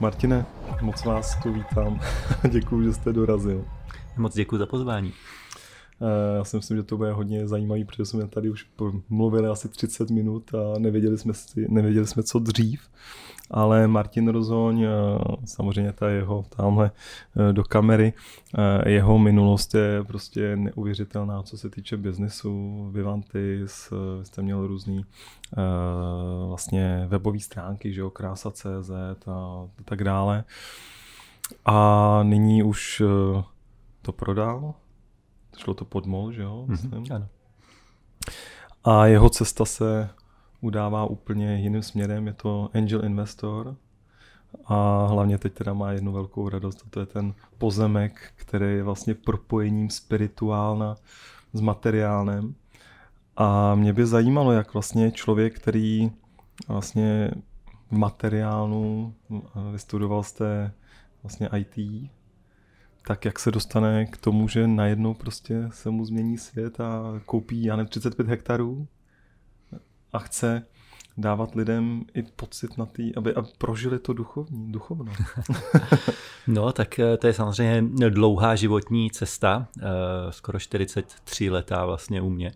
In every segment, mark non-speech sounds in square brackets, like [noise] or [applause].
Martine, moc vás tu vítám. [laughs] děkuji, že jste dorazil. Moc děkuji za pozvání. Eh, já si myslím, že to bude hodně zajímavý, protože jsme tady už mluvili asi 30 minut a nevěděli jsme, si, nevěděli jsme co dřív. Ale Martin Rozoň, eh, samozřejmě ta jeho tamhle eh, do kamery, jeho minulost je prostě neuvěřitelná, co se týče biznesu. Vivantis, jste měl různý vlastně webové stránky, že jo, krása.cz a tak dále. A nyní už to prodal, Šlo to pod mol, že jo? Mm-hmm, ano. A jeho cesta se udává úplně jiným směrem. Je to angel investor a hlavně teď teda má jednu velkou radost a to je ten pozemek, který je vlastně propojením spirituálna s materiálem. A mě by zajímalo, jak vlastně člověk, který vlastně v materiálnu, vystudoval jste vlastně IT, tak jak se dostane k tomu, že najednou prostě se mu změní svět a koupí, já nevím, 35 hektarů a chce dávat lidem i pocit na tý, aby, aby prožili to duchovní, duchovno. [laughs] no, tak eh, to je samozřejmě dlouhá životní cesta, eh, skoro 43 letá vlastně u mě.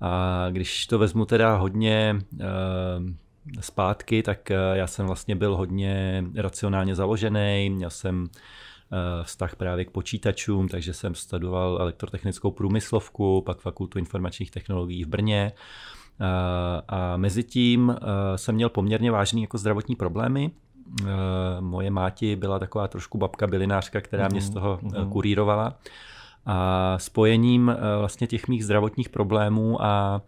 A když to vezmu teda hodně eh, zpátky, tak já jsem vlastně byl hodně racionálně založený, měl jsem vztah právě k počítačům, takže jsem studoval elektrotechnickou průmyslovku, pak fakultu informačních technologií v Brně. Eh, a mezi tím eh, jsem měl poměrně vážný jako zdravotní problémy. Moje máti byla taková trošku babka bylinářka, která mě z mhm, toho mhm. kurírovala. A spojením vlastně těch mých zdravotních problémů a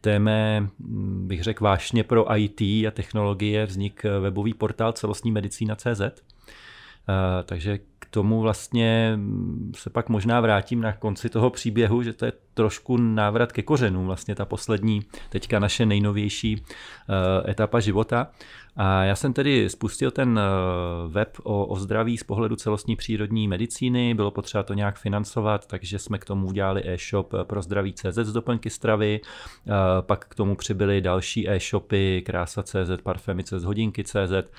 téme, hm, bych řekl, vášně pro IT a technologie vznik webový portál celostní medicína.cz, Eh, takže k tomu vlastně se pak možná vrátím na konci toho příběhu, že to je trošku návrat ke kořenům, vlastně ta poslední, teďka naše nejnovější eh, etapa života. A já jsem tedy spustil ten eh, web o, o zdraví z pohledu celostní přírodní medicíny, bylo potřeba to nějak financovat, takže jsme k tomu udělali e-shop pro zdraví CZ z doplňky stravy, pak k tomu přibyly další e-shopy, krása CZ, parfémy CZ, hodinky CZ,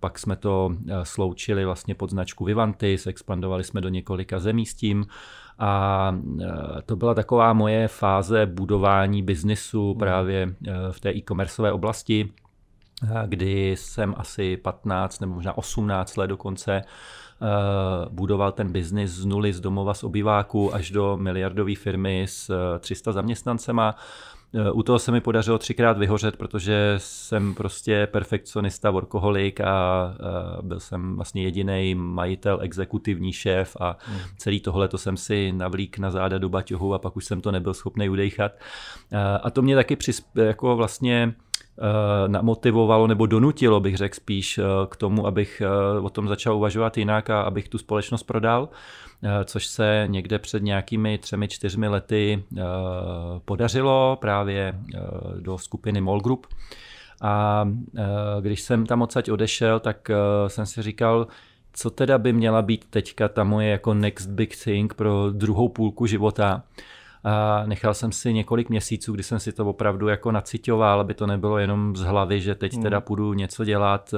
pak jsme to sloučili vlastně pod značku Vivantis, expandovali jsme do několika zemí s tím. A to byla taková moje fáze budování biznisu hmm. právě v té e-commerceové oblasti, kdy jsem asi 15 nebo možná 18 let dokonce budoval ten biznis z nuly z domova z obyváku až do miliardové firmy s 300 zaměstnancema. U toho se mi podařilo třikrát vyhořet, protože jsem prostě perfekcionista, workoholik a byl jsem vlastně jediný majitel, exekutivní šéf a hmm. celý tohle to jsem si navlík na záda do baťohu a pak už jsem to nebyl schopný udejchat. A to mě taky přisp- jako vlastně namotivovalo nebo donutilo, bych řekl spíš k tomu, abych o tom začal uvažovat jinak a abych tu společnost prodal. Eh, což se někde před nějakými třemi, čtyřmi lety eh, podařilo právě eh, do skupiny MOL Group. A když jsem tam odsaď odešel, tak jsem si říkal, co teda by měla být teďka ta moje jako next big thing pro druhou půlku života. A nechal jsem si několik měsíců, kdy jsem si to opravdu jako nacitoval, aby to nebylo jenom z hlavy, že teď teda hmm. půjdu něco dělat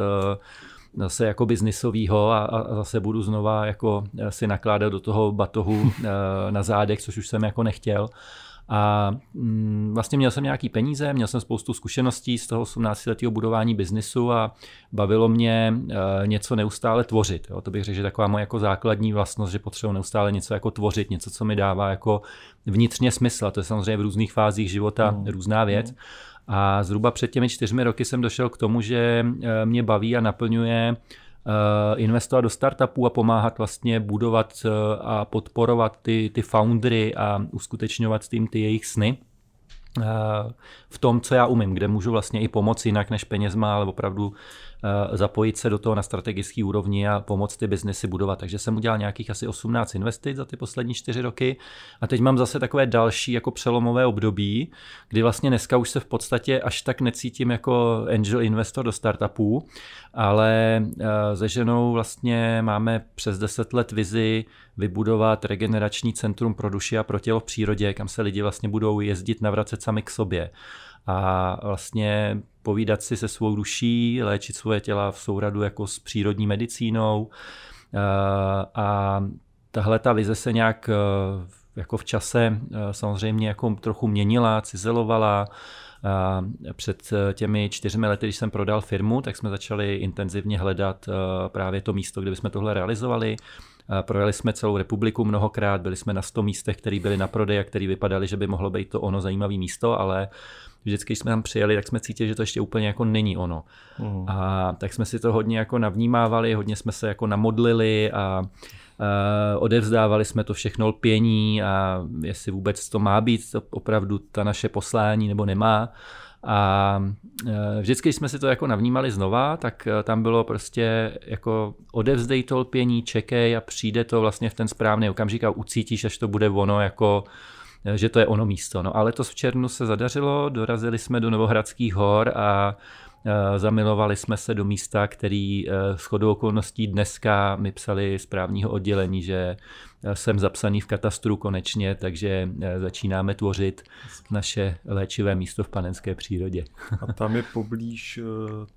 zase jako biznisovýho a, a zase budu znova jako eh, si nakládat do toho batohu eh, na zádech, což už jsem jako nechtěl. A mm, vlastně měl jsem nějaký peníze, měl jsem spoustu zkušeností z toho 18 letého budování biznisu a bavilo mě eh, něco neustále tvořit. Jo. To bych řekl, že taková moje jako základní vlastnost, že potřebuji neustále něco jako tvořit, něco, co mi dává jako vnitřně smysl. A to je samozřejmě v různých fázích života mm. různá věc. Mm. A zhruba před těmi čtyřmi roky jsem došel k tomu, že eh, mě baví a naplňuje investovat do startupů a pomáhat vlastně budovat eh, a podporovat ty, ty foundry a uskutečňovat s tím ty jejich sny. V tom, co já umím, kde můžu vlastně i pomoci jinak než penězma, ale opravdu Eh, zapojit se do toho na strategický úrovni a pomoct ty biznesy budovat. Takže jsem udělal nějakých asi 18 investic za ty poslední čtyři roky a teď mám zase takové další jako přelomové období, kdy vlastně dneska už se v podstatě až tak necítím jako angel investor do startupů, ale eh, se ženou vlastně máme přes 10 let vizi vybudovat regenerační centrum pro duši a pro tělo v přírodě, kam se lidi vlastně budou jezdit navracet sami k sobě. A vlastně povídat si se svou duší, léčit svoje těla v souradu jako s přírodní medicínou. A tahle ta vize se nějak jako v čase samozřejmě jako trochu měnila, cizelovala, před eh, těmi čtyřmi lety, když jsem prodal firmu, tak jsme začali intenzivně hledat eh, právě to místo, kde bychom tohle realizovali. Projeli jsme celou republiku mnohokrát, byli jsme na 100 místech, které byly na prodej a které vypadaly, že by mohlo být to ono zajímavé místo, ale vždycky, když jsme tam přijeli, tak jsme cítili, že to ještě úplně jako není ono. Mm. A tak jsme si to hodně jako navnímávali, hodně jsme se jako namodlili a Uh, odevzdávali jsme to všechno lpění a jestli vůbec to má být to opravdu ta naše poslání nebo nemá. A uh, vždycky, když jsme si to jako navnímali znova, tak uh, tam bylo prostě jako odevzdej to lpění, čekej a přijde to vlastně v ten správný okamžik a ucítíš, až to bude ono jako že to je ono místo. No ale to v červnu se zadařilo, dorazili jsme do Novohradských hor a Eh, zamilovali jsme se do místa, který eh, s chodou okolností dneska mi psali z právního oddělení, že eh, jsem zapsaný v katastru konečně, takže začínáme tvořit naše léčivé místo v panenské přírodě. A tam je poblíž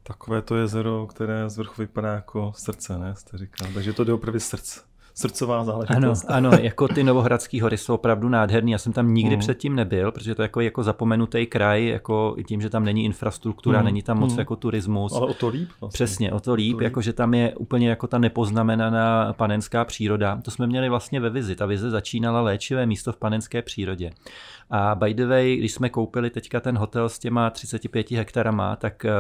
takové to jezero, které z vrchu vypadá jako srdce, ne? Jste říkal. Takže to jde opravdu srdce srdcová záležitost. Ano, ano, jako ty Novohradské hory jsou opravdu nádherný. Já jsem tam nikdy mm. předtím nebyl, protože to je jako, jako zapomenutý kraj, jako tím, že tam není infrastruktura, mm. není tam moc mm. jako turismus. Ale o to líp. Vlastně. Přesně, o to líp, to líp. jako že tam je úplně jako ta nepoznamenaná panenská příroda. To jsme měli vlastně ve vizi. Ta vize začínala léčivé místo v panenské přírodě. A by the way, když jsme koupili teďka ten hotel s těma 35 hektarama, tak eh,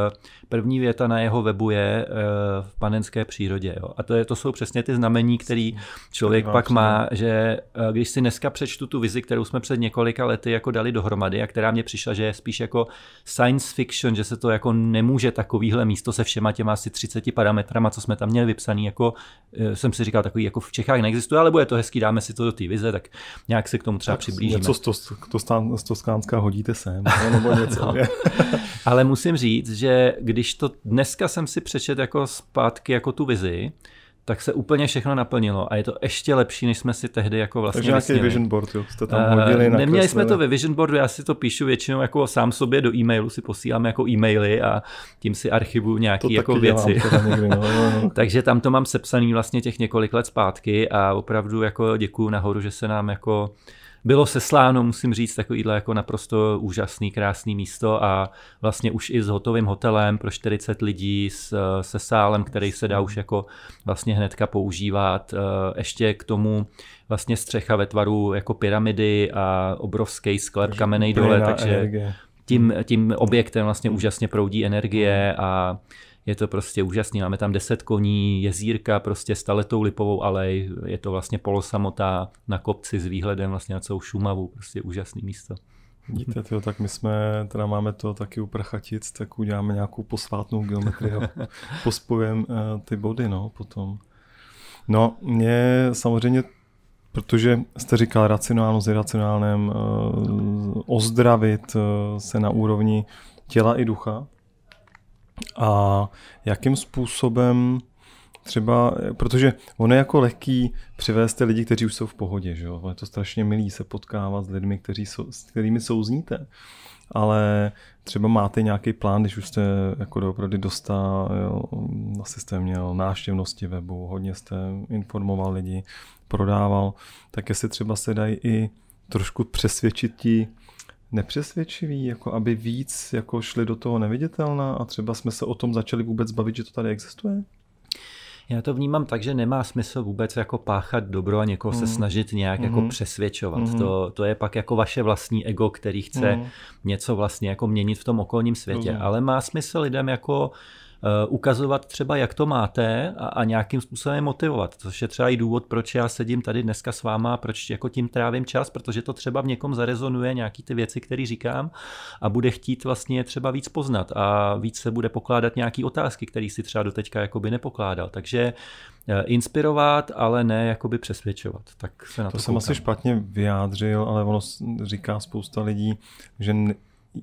první věta na jeho webu je eh, v panenské přírodě. Jo. A to, je, to jsou přesně ty znamení, který člověk pak má, že eh, když si dneska přečtu tu vizi, kterou jsme před několika lety jako dali dohromady a která mě přišla, že je spíš jako science fiction, že se to jako nemůže takovýhle místo se všema těma asi 30 parametrama, co jsme tam měli vypsaný, jako jsem si říkal, takový jako v Čechách neexistuje, ale bude to hezký, dáme si to do té vize, tak nějak se k tomu třeba tak přiblížíme. Něco to, to z Toskánska hodíte sem, nebo [laughs] něco. No. Ale musím říct, že když to dneska jsem si přečet jako zpátky jako tu vizi, tak se úplně všechno naplnilo a je to ještě lepší, než jsme si tehdy jako vlastně Takže nějaký vision board, jo, jste tam hodili uh, Neměli jsme to ve vision boardu, já si to píšu většinou jako sám sobě do e-mailu, si posílám jako e-maily a tím si archivu nějaké jako věci. Někdy, no, no, no. [laughs] Takže tam to mám sepsaný vlastně těch několik let zpátky a opravdu jako děkuju nahoru, že se nám jako bylo sesláno, musím říct, takovýhle jako naprosto úžasný, krásný místo a vlastně už i s hotovým hotelem pro 40 lidí s, se sálem, který se dá už jako vlastně hnedka používat. Eh, ještě k tomu vlastně střecha ve tvaru jako pyramidy a obrovský sklep kamenej dole, takže tím, tím objektem vlastně úžasně proudí energie a je to prostě úžasný. Máme tam 10 koní, jezírka prostě s taletou lipovou alej, je to vlastně polosamotá na kopci s výhledem vlastně na celou Šumavu, prostě úžasný místo. Vidíte, tyjo, tak my jsme, teda máme to taky u Prachatic, tak uděláme nějakou posvátnou geometrii a [laughs] pospojem uh, ty body, no, potom. No, mě samozřejmě, protože jste říkal racionálno s iracionálnem, uh, ozdravit uh, se na úrovni těla i ducha, a jakým způsobem třeba, protože ono je jako lehký přivést ty lidi, kteří už jsou v pohodě, že jo? Je to strašně milý se potkávat s lidmi, kteří jsou, s kterými souzníte. Ale třeba máte nějaký plán, když už jste jako doopravdy dostal, jo, asi jste měl náštěvnosti webu, hodně jste informoval lidi, prodával, tak jestli třeba se dají i trošku přesvědčit ti nepřesvědčivý, jako aby víc jako šli do toho neviditelná a třeba jsme se o tom začali vůbec bavit, že to tady existuje? Já to vnímám tak, že nemá smysl vůbec jako páchat dobro a někoho mm. se mhm. snažit nějak mm. jako mhm. přesvědčovat. Mm. To, to je pak jako vaše vlastní ego, který chce mm. něco vlastně jako měnit v tom okolním světě. Mm. Ale má smysl lidem jako Eh, ukazovat třeba, jak to máte a, a nějakým způsobem motivovat. Což je třeba i důvod, proč já sedím tady dneska s váma, proč jako tím trávím čas, protože to třeba v někom zarezonuje nějaký ty věci, které říkám a bude chtít vlastně třeba víc poznat a víc se bude pokládat nějaký otázky, které si třeba doteďka jakoby nepokládal. Takže eh, inspirovat, ale ne jakoby přesvědčovat. Tak se na to, to jsem asi špatně vyjádřil, ale ono říká spousta lidí, že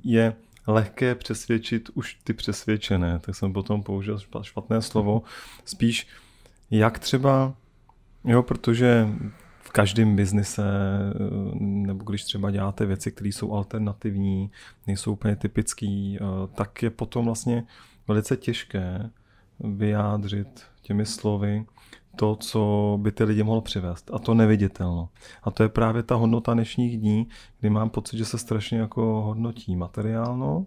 je lehké přesvědčit už ty přesvědčené, tak jsem potom použil špatné slovo. Spíš jak třeba, jo, protože v každém biznise, nebo když třeba děláte věci, které jsou alternativní, nejsou úplně typický, tak je potom vlastně velice těžké vyjádřit těmi slovy to, co by ty lidi mohl přivést. A to neviditelno. A to je právě ta hodnota dnešních dní, kdy mám pocit, že se strašně jako hodnotí materiálno,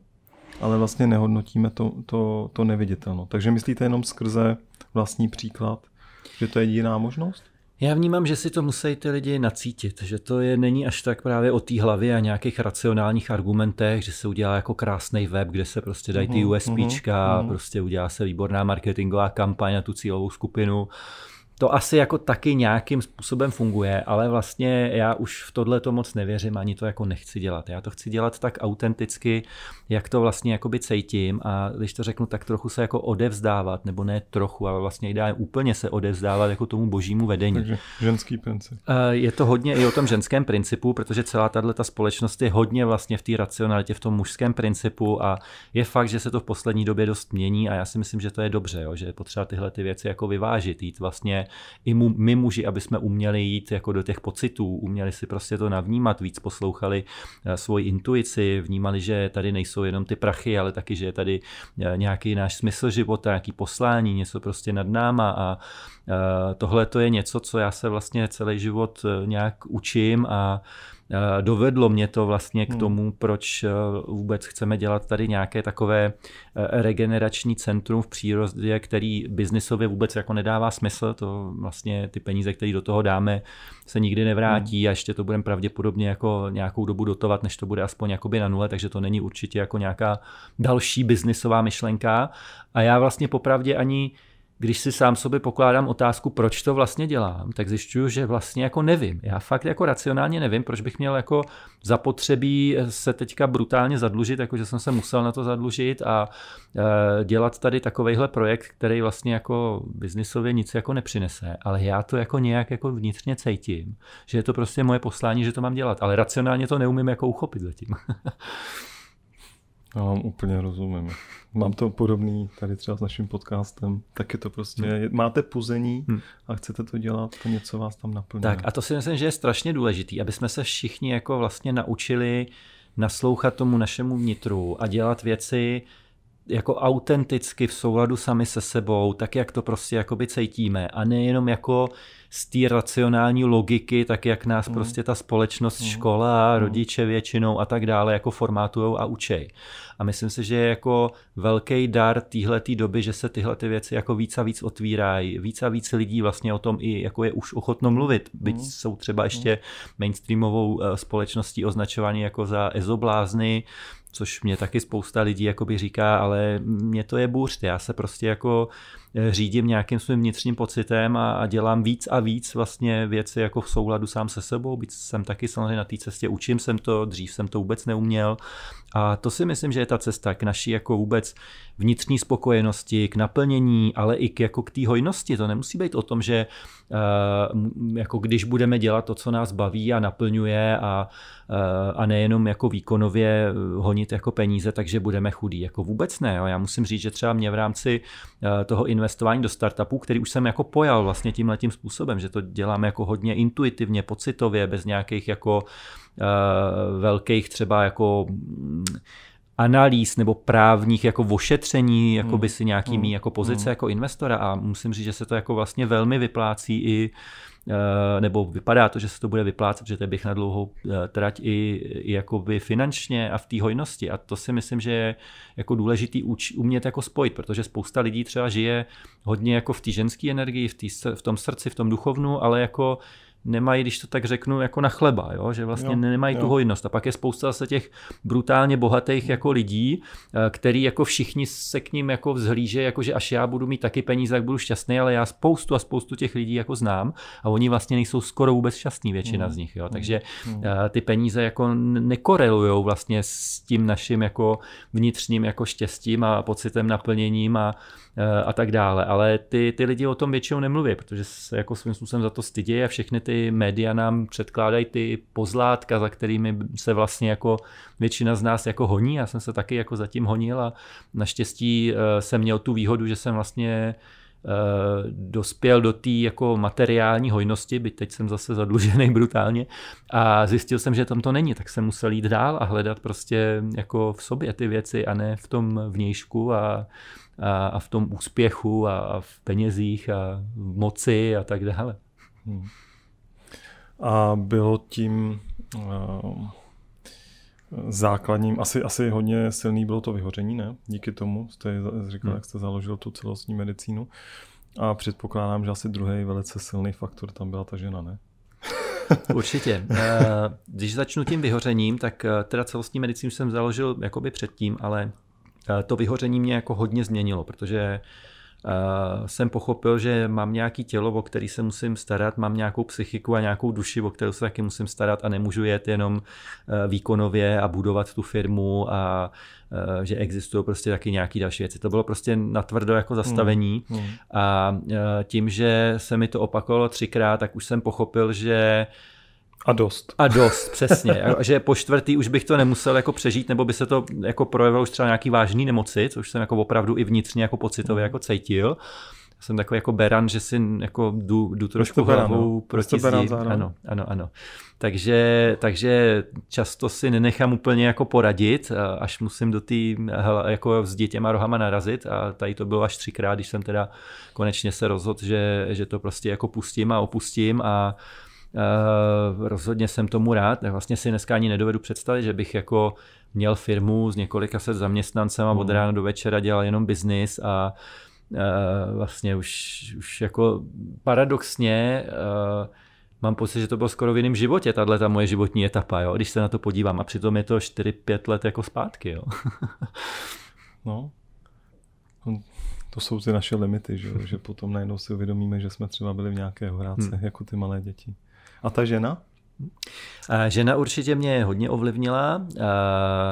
ale vlastně nehodnotíme to, to, to neviditelno. Takže myslíte jenom skrze vlastní příklad, že to je jediná možnost? Já vnímám, že si to musí ty lidi nacítit, že to je, není až tak právě o té hlavě a nějakých racionálních argumentech, že se udělá jako krásný web, kde se prostě dají ty USPčka, uh-huh, uh-huh. prostě udělá se výborná marketingová kampaň na tu cílovou skupinu to asi jako taky nějakým způsobem funguje, ale vlastně já už v tohle to moc nevěřím, ani to jako nechci dělat. Já to chci dělat tak autenticky, jak to vlastně jakoby cítím a když to řeknu, tak trochu se jako odevzdávat, nebo ne trochu, ale vlastně ideálně úplně se odevzdávat jako tomu božímu vedení. Takže ženský princip. Eh, je to hodně i o tom ženském principu, protože celá tahle ta společnost je hodně vlastně v té racionalitě, v tom mužském principu a je fakt, že se to v poslední době dost mění a já si myslím, že to je dobře, jo, že je potřeba tyhle ty věci jako vyvážit, jít vlastně i mu, my muži, aby jsme uměli jít jako do těch pocitů, uměli si prostě to navnímat, víc poslouchali eh, svoji intuici, vnímali, že tady nejsou jenom ty prachy, ale taky, že je tady eh, nějaký náš smysl života, nějaký poslání, něco prostě nad náma a eh, tohle to je něco, co já se vlastně celý život nějak učím a dovedlo mě to vlastně k hmm. tomu, proč eh, vůbec chceme dělat tady nějaké takové eh, regenerační centrum v přírodě, který biznisově vůbec jako nedává smysl. To vlastně ty peníze, které do toho dáme, se nikdy nevrátí hmm. a ještě to budeme pravděpodobně jako nějakou dobu dotovat, než to bude aspoň jakoby na nule, takže to není určitě jako nějaká další biznisová myšlenka. A já vlastně popravdě ani když si sám sobě pokládám otázku, proč to vlastně dělám, tak zjišťuju, že vlastně jako nevím. Já fakt jako racionálně nevím, proč bych měl jako zapotřebí se teďka brutálně zadlužit, jakože jsem se musel na to zadlužit a e, dělat tady takovejhle projekt, který vlastně jako biznisově nic jako nepřinese, ale já to jako nějak jako vnitřně cítím, že je to prostě moje poslání, že to mám dělat, ale racionálně to neumím jako uchopit zatím. [laughs] Já vám úplně rozumím. Mám to podobný tady třeba s naším podcastem. Tak je to prostě, hmm. máte puzení hmm. a chcete to dělat, to něco vás tam naplňuje. Tak a to si myslím, že je strašně důležitý, aby jsme se všichni jako vlastně naučili naslouchat tomu našemu vnitru a dělat věci jako autenticky v souladu sami se sebou, tak jak to prostě jakoby cítíme a nejenom jako z té racionální logiky, tak jak nás mm. prostě ta společnost, mm. škola, mm. rodiče většinou a tak dále jako formátujou a učej. A myslím si, že je jako velký dar téhle doby, že se tyhle ty věci jako víc a víc otvírají. Víc a víc lidí vlastně o tom i jako je už ochotno mluvit, byť mm. jsou třeba ještě mainstreamovou eh, společností označovaní jako za ezoblázny, což mě taky spousta lidí jakoby říká, ale mě to je bůřt, já se prostě jako řídím nějakým svým vnitřním pocitem a, a dělám víc a víc vlastně věci jako v souladu sám se sebou, byť jsem taky samozřejmě na té cestě, učím jsem to, dřív jsem to vůbec neuměl a to si myslím, že je ta cesta k naší jako vůbec vnitřní spokojenosti, k naplnění, ale i k, jako k té hojnosti. To nemusí být o tom, že uh, jako když budeme dělat to, co nás baví a naplňuje a, uh, a nejenom jako výkonově honit jako peníze, takže budeme chudí. Jako vůbec ne. Jo. Já musím říct, že třeba mě v rámci uh, toho investování do startupů, který už jsem jako pojal vlastně tímhle tím způsobem, že to děláme jako hodně intuitivně, pocitově, bez nějakých jako uh, velkých třeba jako mm, analýz nebo právních jako ošetření jako by si nějaký mý jako pozice jako investora. A musím říct, že se to jako vlastně velmi vyplácí i Eh, nebo vypadá to, že se to bude vyplácet, že to bych na dlouhou eh, trať i, i jakoby finančně a v té hojnosti. A to si myslím, že je jako důležitý uč, umět jako spojit, protože spousta lidí třeba žije hodně jako v té ženské energii, v, tý, v tom srdci, v tom duchovnu, ale jako nemají, když to tak řeknu, jako na chleba, jo? že vlastně jo, nemají jo. tu hojnost. A pak je spousta zase těch brutálně bohatých jako lidí, eh, který jako všichni se k ním jako vzhlíže, jako že až já budu mít taky peníze, tak budu šťastný, ale já spoustu a spoustu těch lidí jako znám a oni vlastně nejsou skoro vůbec šťastní, většina mm. z nich. Jo? Mm. Takže mm. ty peníze jako nekorelují vlastně s tím naším jako vnitřním jako štěstím a pocitem naplněním a a tak dále. Ale ty, ty lidi o tom většinou nemluví, protože se jako svým způsobem za to stydí a všechny ty média nám předkládají ty pozlátka, za kterými se vlastně jako většina z nás jako honí. Já jsem se taky jako zatím honil a naštěstí eh, jsem měl tu výhodu, že jsem vlastně dospěl do té jako materiální hojnosti, byť teď jsem zase zadlužený brutálně a zjistil jsem, že tam to není, tak jsem musel jít dál a hledat prostě jako v sobě ty věci a ne v tom vnějšku a, a, a v tom úspěchu a, a v penězích a v moci a tak dále. Hmm. A bylo tím uh, základním, asi, asi hodně silný bylo to vyhoření, ne? Díky tomu jste říkal, hmm. jak jste založil tu celostní medicínu. A předpokládám, že asi druhý velice silný faktor tam byla ta žena, ne? [laughs] Určitě. Eh, když začnu tím vyhořením, tak eh, teda celostní medicínu jsem založil jakoby předtím, ale to vyhoření mě jako hodně změnilo, protože Uh, jsem pochopil, že mám nějaký tělo, o který se musím starat, mám nějakou psychiku a nějakou duši, o kterou se taky musím starat a nemůžu jet jenom uh, výkonově a budovat tu firmu a uh, že existují prostě taky nějaký další věci. To bylo prostě natvrdo jako zastavení mm, mm. a tím, že se mi to opakovalo třikrát, tak už jsem pochopil, že a dost. A dost, přesně. Že po čtvrtý už bych to nemusel jako přežít, nebo by se to jako projevilo už třeba nějaký vážný nemoci, což jsem jako opravdu i vnitřně jako pocitově jako cítil. Jsem takový jako beran, že si jako jdu, jdu trošku hlavou no. proti zdi. Ano, ano, ano. Takže, takže často si nenechám úplně jako poradit, až musím do té jako s dětěma rohama narazit a tady to bylo až třikrát, když jsem teda konečně se rozhodl, že, že to prostě jako pustím a opustím a rozhodně jsem tomu rád. Vlastně si dneska ani nedovedu představit, že bych jako měl firmu s několika set zaměstnancem a od mm. rána do večera dělal jenom biznis a uh, vlastně už, už jako paradoxně uh, mám pocit, že to bylo skoro v jiném životě, tahle ta moje životní etapa, jo, když se na to podívám a přitom je to 4-5 let jako zpátky. Jo. [laughs] no, to jsou ty naše limity, že, že potom najednou si uvědomíme, že jsme třeba byli v nějaké hráce, hmm. jako ty malé děti. A ta žena? Žena určitě mě hodně ovlivnila.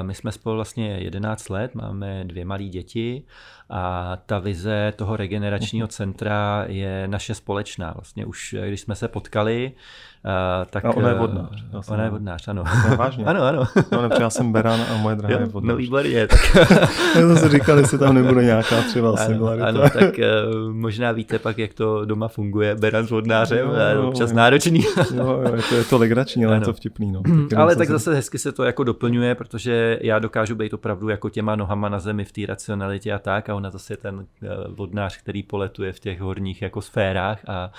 My jsme spolu vlastně 11 let, máme dvě malé děti a ta vize toho regeneračního centra je naše společná. Vlastně už když jsme se potkali, tak, a ona je vodnář. Uh, ona je vodnář, ano. No, vážně? ano, ano. No, já jsem Beran a moje drahá je vodnář. No výborně. [laughs] Tak... já jsem si říkal, jestli tam nebude nějaká třeba ano, similarita. Ano, tak uh, možná víte pak, jak to doma funguje. Beran s vodnářem, no, no, občas no, náročný. jo, jo, je to, je to legrační, ale ano. je to vtipný. No. [clears throat] ale tak zase hezky se to jako doplňuje, protože já dokážu být opravdu jako těma nohama na zemi v té racionalitě a tak a ona zase je ten vodnář, který poletuje v těch horních jako sférách a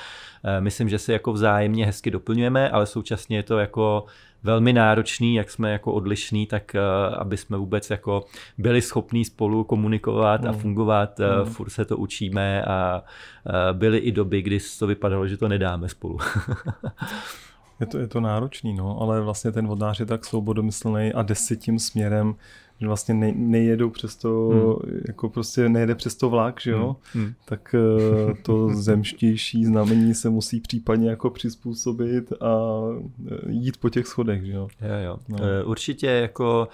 myslím, že se jako vzájemně hezky doplňujeme, ale současně je to jako velmi náročný, jak jsme jako odlišní, tak uh, aby jsme vůbec jako byli schopní spolu komunikovat mm. a fungovat, mm. furt se to učíme a uh, byly i doby, kdy to vypadalo, že to nedáme spolu. [laughs] je, to, je to náročný, no, ale vlastně ten vodnář je tak svobodomyslný a jde si tím směrem, že vlastně ne, nejedou přes to, hmm. jako prostě nejede přes to vlak, že jo, hmm. hmm. tak uh, to zemštější znamení se musí případně jako přizpůsobit a eh, jít po těch schodech, že jo. Jo, jo. No. Eh, určitě jako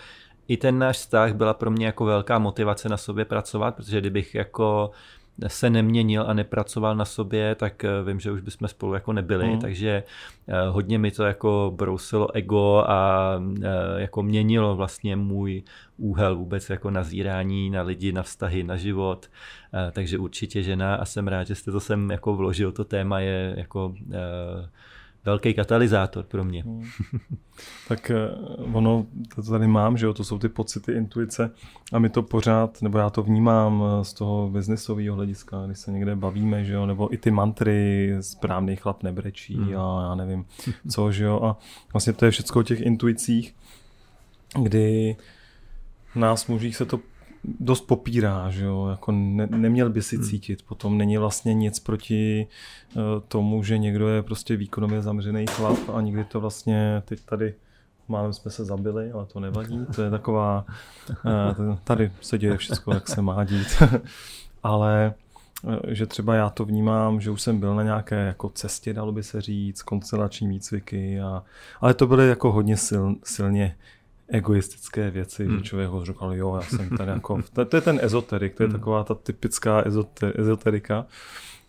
i ten náš vztah byla pro mě jako velká motivace na sobě pracovat, protože kdybych jako se neměnil a nepracoval na sobě, tak eh, vím, že už bychom spolu jako nebyli, mm. takže eh, hodně mi to jako brousilo ego a eh, jako měnilo vlastně můj úhel vůbec jako nazírání na lidi, na vztahy, na život, takže určitě žena a jsem rád, že jste to sem jako vložil, to téma je jako velký katalyzátor pro mě. Hmm. tak eh, ono, to tady mám, že jo, to jsou ty pocity, intuice a my to pořád, nebo já to vnímám eh, z toho biznesového hlediska, když se někde bavíme, že jo, nebo i ty mantry, správný chlap nebrečí hmm. a já nevím co, že jo, a vlastně to je všechno o těch intuicích, kdy nás mužích se to dost popírá, že jo, jako ne, neměl by si hmm. cítit, potom. Není vlastně nic proti uh, tomu, že někdo je prostě výkonově zamřený chlap a nikdy to vlastně, teď tady málem jsme se zabili, ale to nevadí, [laughs] to je taková, uh, tady se děje všechno, jak se má dít, [laughs] ale eh, že třeba já to vnímám, že už jsem byl na nějaké jako cestě, dalo by se říct, konstelační výcviky, a, ale to byly jako hodně sil, silně egoistické věci, hmm. že člověk ho říkal, jo, já jsem tady [laughs] jako, to, to je ten ezoterik, to je hmm. taková ta typická ezoter, ezoterika,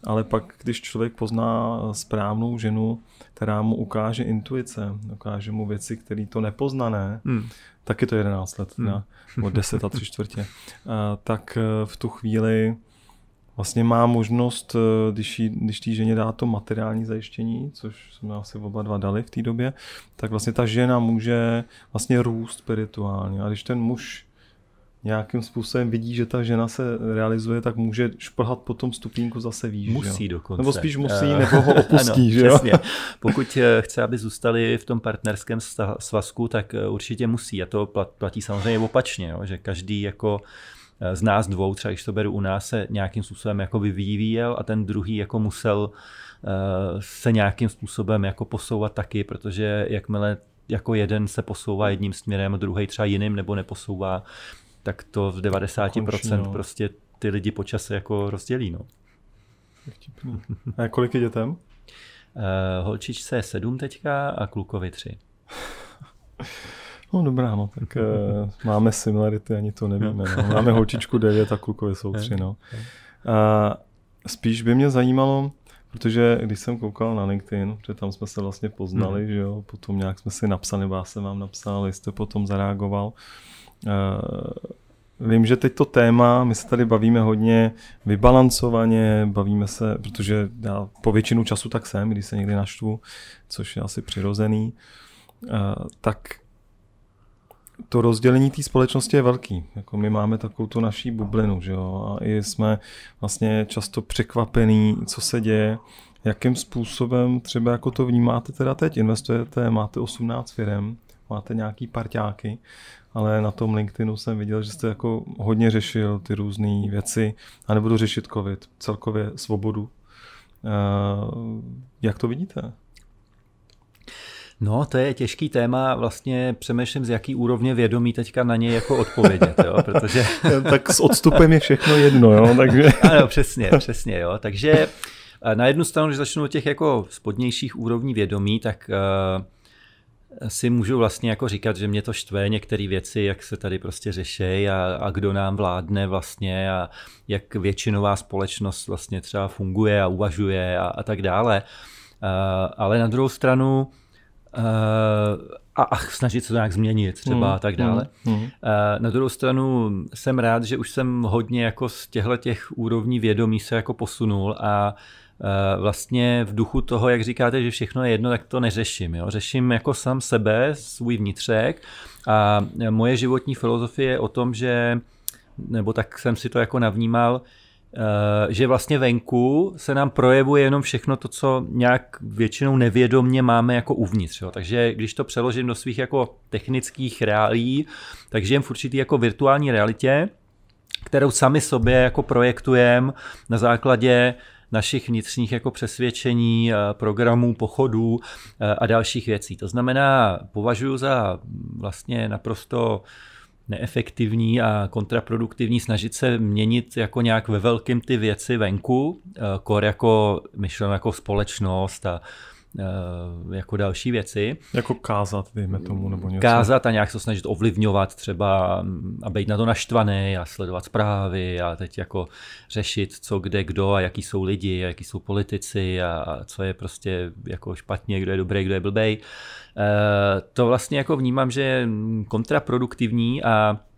ale pak, když člověk pozná správnou ženu, která mu ukáže intuice, ukáže mu věci, které to nepoznané, hmm. tak je to 11 let, hmm. ne? nebo 10 a tři čtvrtě, [laughs] tak eh, v tu chvíli vlastně má možnost, eh, když, jí, když tý ženě dá to materiální zajištění, což jsme asi oba dva dali v té době, tak vlastně ta žena může vlastně růst spirituálně. A když ten muž nějakým způsobem vidí, že ta žena se realizuje, tak může šplhat po tom stupínku zase výš. Musí jo? dokonce. Nebo spíš musí, uh, nebo ho [laughs] opustí. ano, že jo? Přesně. Pokud eh, chce, aby zůstali v tom partnerském svazku, tak eh, určitě musí. A to platí samozřejmě opačně, jo? že každý jako z nás dvou, třeba když to beru u nás, se nějakým způsobem jako vyvíjel a ten druhý jako musel se nějakým způsobem jako posouvat taky, protože jakmile jako jeden se posouvá jedním směrem, druhý třeba jiným nebo neposouvá, tak to v 90% Končí, no. prostě ty lidi po čase jako rozdělí. No. [laughs] A kolik je dětem? Uh, holčičce je sedm teďka a klukovi tři. [laughs] No dobrá, no, tak uh, [laughs] máme similarity, ani to nevíme. No. [laughs] Máme holčičku 9 a klukovi jsou tři. No. Uh, spíš by mě zajímalo, protože když jsem koukal na LinkedIn, že tam jsme se vlastně poznali, hmm. že jo, potom nějak jsme si napsali, nebo já jsem vám napsal, jste potom zareagoval. Uh, vím, že teď to téma, my se tady bavíme hodně vybalancovaně, bavíme se, protože já po většinu času tak jsem, když se někdy naštvu, což je asi přirozený, uh, tak to rozdělení té společnosti je velký. Jako my máme takovou tu naší bublinu, že jo? A i jsme vlastně často překvapení, co se děje, jakým způsobem třeba jako to vnímáte teda teď, investujete, máte 18 firm, máte nějaký parťáky, ale na tom LinkedInu jsem viděl, že jste jako hodně řešil ty různé věci a nebudu řešit covid, celkově svobodu. Uh, jak to vidíte? No, to je těžký téma, vlastně přemýšlím, z jaký úrovně vědomí teďka na něj jako odpovědět, jo, [laughs] protože... tak s odstupem je všechno jedno, jo, takže... [laughs] ano, přesně, přesně, jo, takže eh, na jednu stranu, když začnu od těch jako spodnějších úrovní vědomí, tak uh, si můžu vlastně jako říkat, že mě to štve některé věci, jak se tady prostě řeší a, a kdo nám vládne vlastně a jak většinová společnost vlastně třeba funguje a uvažuje a, a tak dále. Uh, ale na druhou stranu uh, a, a snažit se to nějak změnit třeba mm, a tak dále. Mm, mm. Uh, na druhou stranu jsem rád, že už jsem hodně jako z těchto těch úrovní vědomí se jako posunul a uh, Eh, vlastně v duchu toho, jak říkáte, že všechno je jedno, tak to neřeším. Jo? Řeším jako sám sebe, svůj vnitřek a moje životní filozofie je o tom, že, nebo tak jsem si to jako navnímal, eh, že vlastně venku se nám projevuje jenom všechno to, co nějak většinou nevědomně máme jako uvnitř. Jo. Takže když to přeložím do svých jako technických reálí, tak žijem v určitý jako virtuální realitě, kterou sami sobě jako projektujeme na základě našich vnitřních jako přesvědčení, eh, programů, pochodů eh, a dalších věcí. To znamená, považuji za vlastně naprosto neefektivní a kontraproduktivní snažit se měnit jako nějak ve velkým ty věci venku, eh, kor jako myšleno jako společnost a jako další věci. Jako kázat, dejme tomu, nebo něco. Kázat a nějak se snažit ovlivňovat třeba a být na to naštvaný a sledovat zprávy a teď jako řešit, co kde kdo a jaký jsou lidi a jaký jsou politici a co je prostě jako špatně, kdo je dobrý, kdo je blbej. Eh, to vlastně jako vnímám, že je kontraproduktivní a Eh,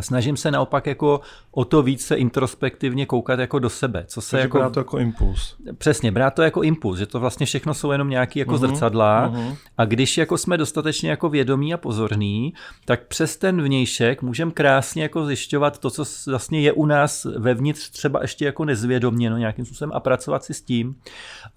snažím se naopak jako o to více introspektivně koukat jako do sebe. Co se Takže jako, brát to jako impuls. Přesně, brát to jako impuls, že to vlastně všechno jsou jenom nějaký jako uh-huh, zrcadla uh-huh. a když jako jsme dostatečně jako vědomí a pozorní, tak přes ten vnějšek můžeme krásně jako zjišťovat to, co vlastně je u nás vevnitř třeba ještě jako nezvědoměno nějakým způsobem a pracovat si s tím.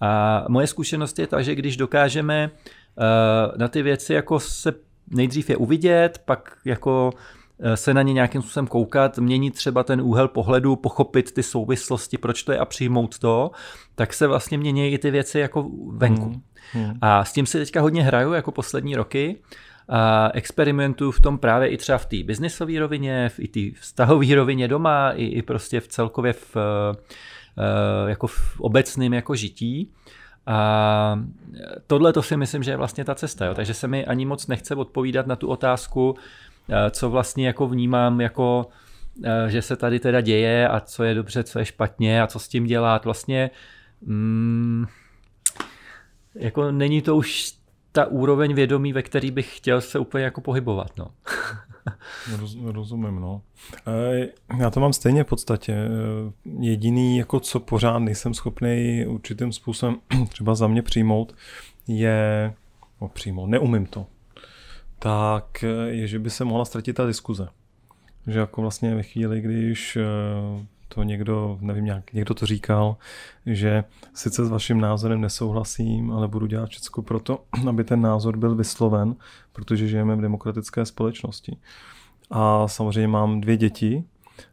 A moje zkušenost je ta, že když dokážeme uh, na ty věci jako se nejdřív je uvidět, pak jako Eh, se na ně nějakým způsobem koukat, měnit třeba ten úhel pohledu, pochopit ty souvislosti, proč to je a přijmout to, tak se vlastně mění i ty věci jako venku. Hmm. Hmm. A s tím si teďka hodně hraju jako poslední roky. A experimentuju v tom právě i třeba v té biznisové rovině, v i té vztahové rovině doma, i, i prostě v celkově v, eh, jako v obecném jako žití. A tohle to si myslím, že je vlastně ta cesta. Jo. Takže se mi ani moc nechce odpovídat na tu otázku, Eh, co vlastně jako vnímám jako eh, že se tady teda děje a co je dobře, co je špatně a co s tím dělat. Vlastně mm, jako není to už ta úroveň vědomí, ve který bych chtěl se úplně jako pohybovat. No. [laughs] Roz, rozumím, no. E, já to mám stejně v podstatě. Jediný, jako co pořád nejsem schopný určitým způsobem [clears throat] třeba za mě přijmout, je, no přijmout, neumím to, tak je, že by se mohla ztratit ta diskuze. Že jako vlastně ve chvíli, když to někdo, nevím, nějak, někdo to říkal, že sice s vaším názorem nesouhlasím, ale budu dělat všechno pro to, [clears throat] aby ten názor byl vysloven, protože žijeme v demokratické společnosti. A samozřejmě mám dvě děti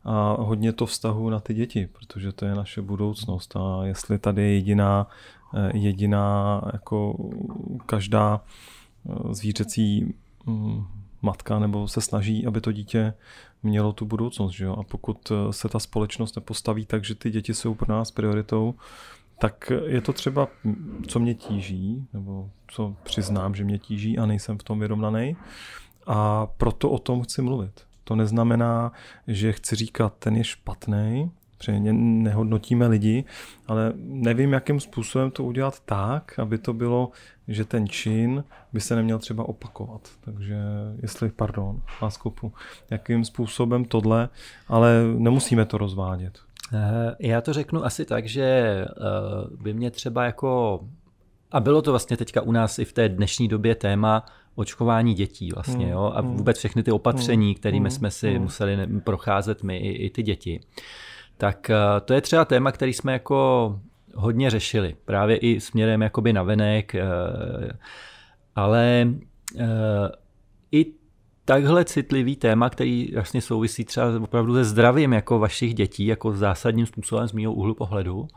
a hodně to vztahu na ty děti, protože to je naše budoucnost a jestli tady je jediná, eh, jediná jako každá eh, zvířecí matka nebo se snaží, aby to dítě mělo tu budoucnost. Že jo? A pokud eh, se ta společnost nepostaví tak, že ty děti jsou pro nás prioritou, tak je to třeba, co mě tíží, nebo co přiznám, že mě tíží a nejsem v tom vyrovnaný. A proto o tom chci mluvit. To neznamená, že chci říkat, ten je špatný, protože nehodnotíme lidi, ale nevím, jakým způsobem to udělat tak, aby to bylo, že ten čin by se neměl třeba opakovat. Takže jestli, pardon, vás kopu, jakým způsobem tohle, ale nemusíme to rozvádět. Eh, já to řeknu asi tak, že eh, by mě třeba jako, a bylo to vlastně teďka u nás i v té dnešní době téma, očkování dětí vlastně, hmm, jo, a hmm. vůbec všechny ty opatření, hmm, kterými jsme si museli procházet my i, i ty děti tak eh, to je třeba téma, který jsme jako hodně řešili, právě i směrem jakoby na venek, eh, ale eh, i takhle citlivý téma, který vlastně souvisí třeba opravdu se zdravím jako vašich dětí, jako zásadním způsobem z mého úhlu pohledu,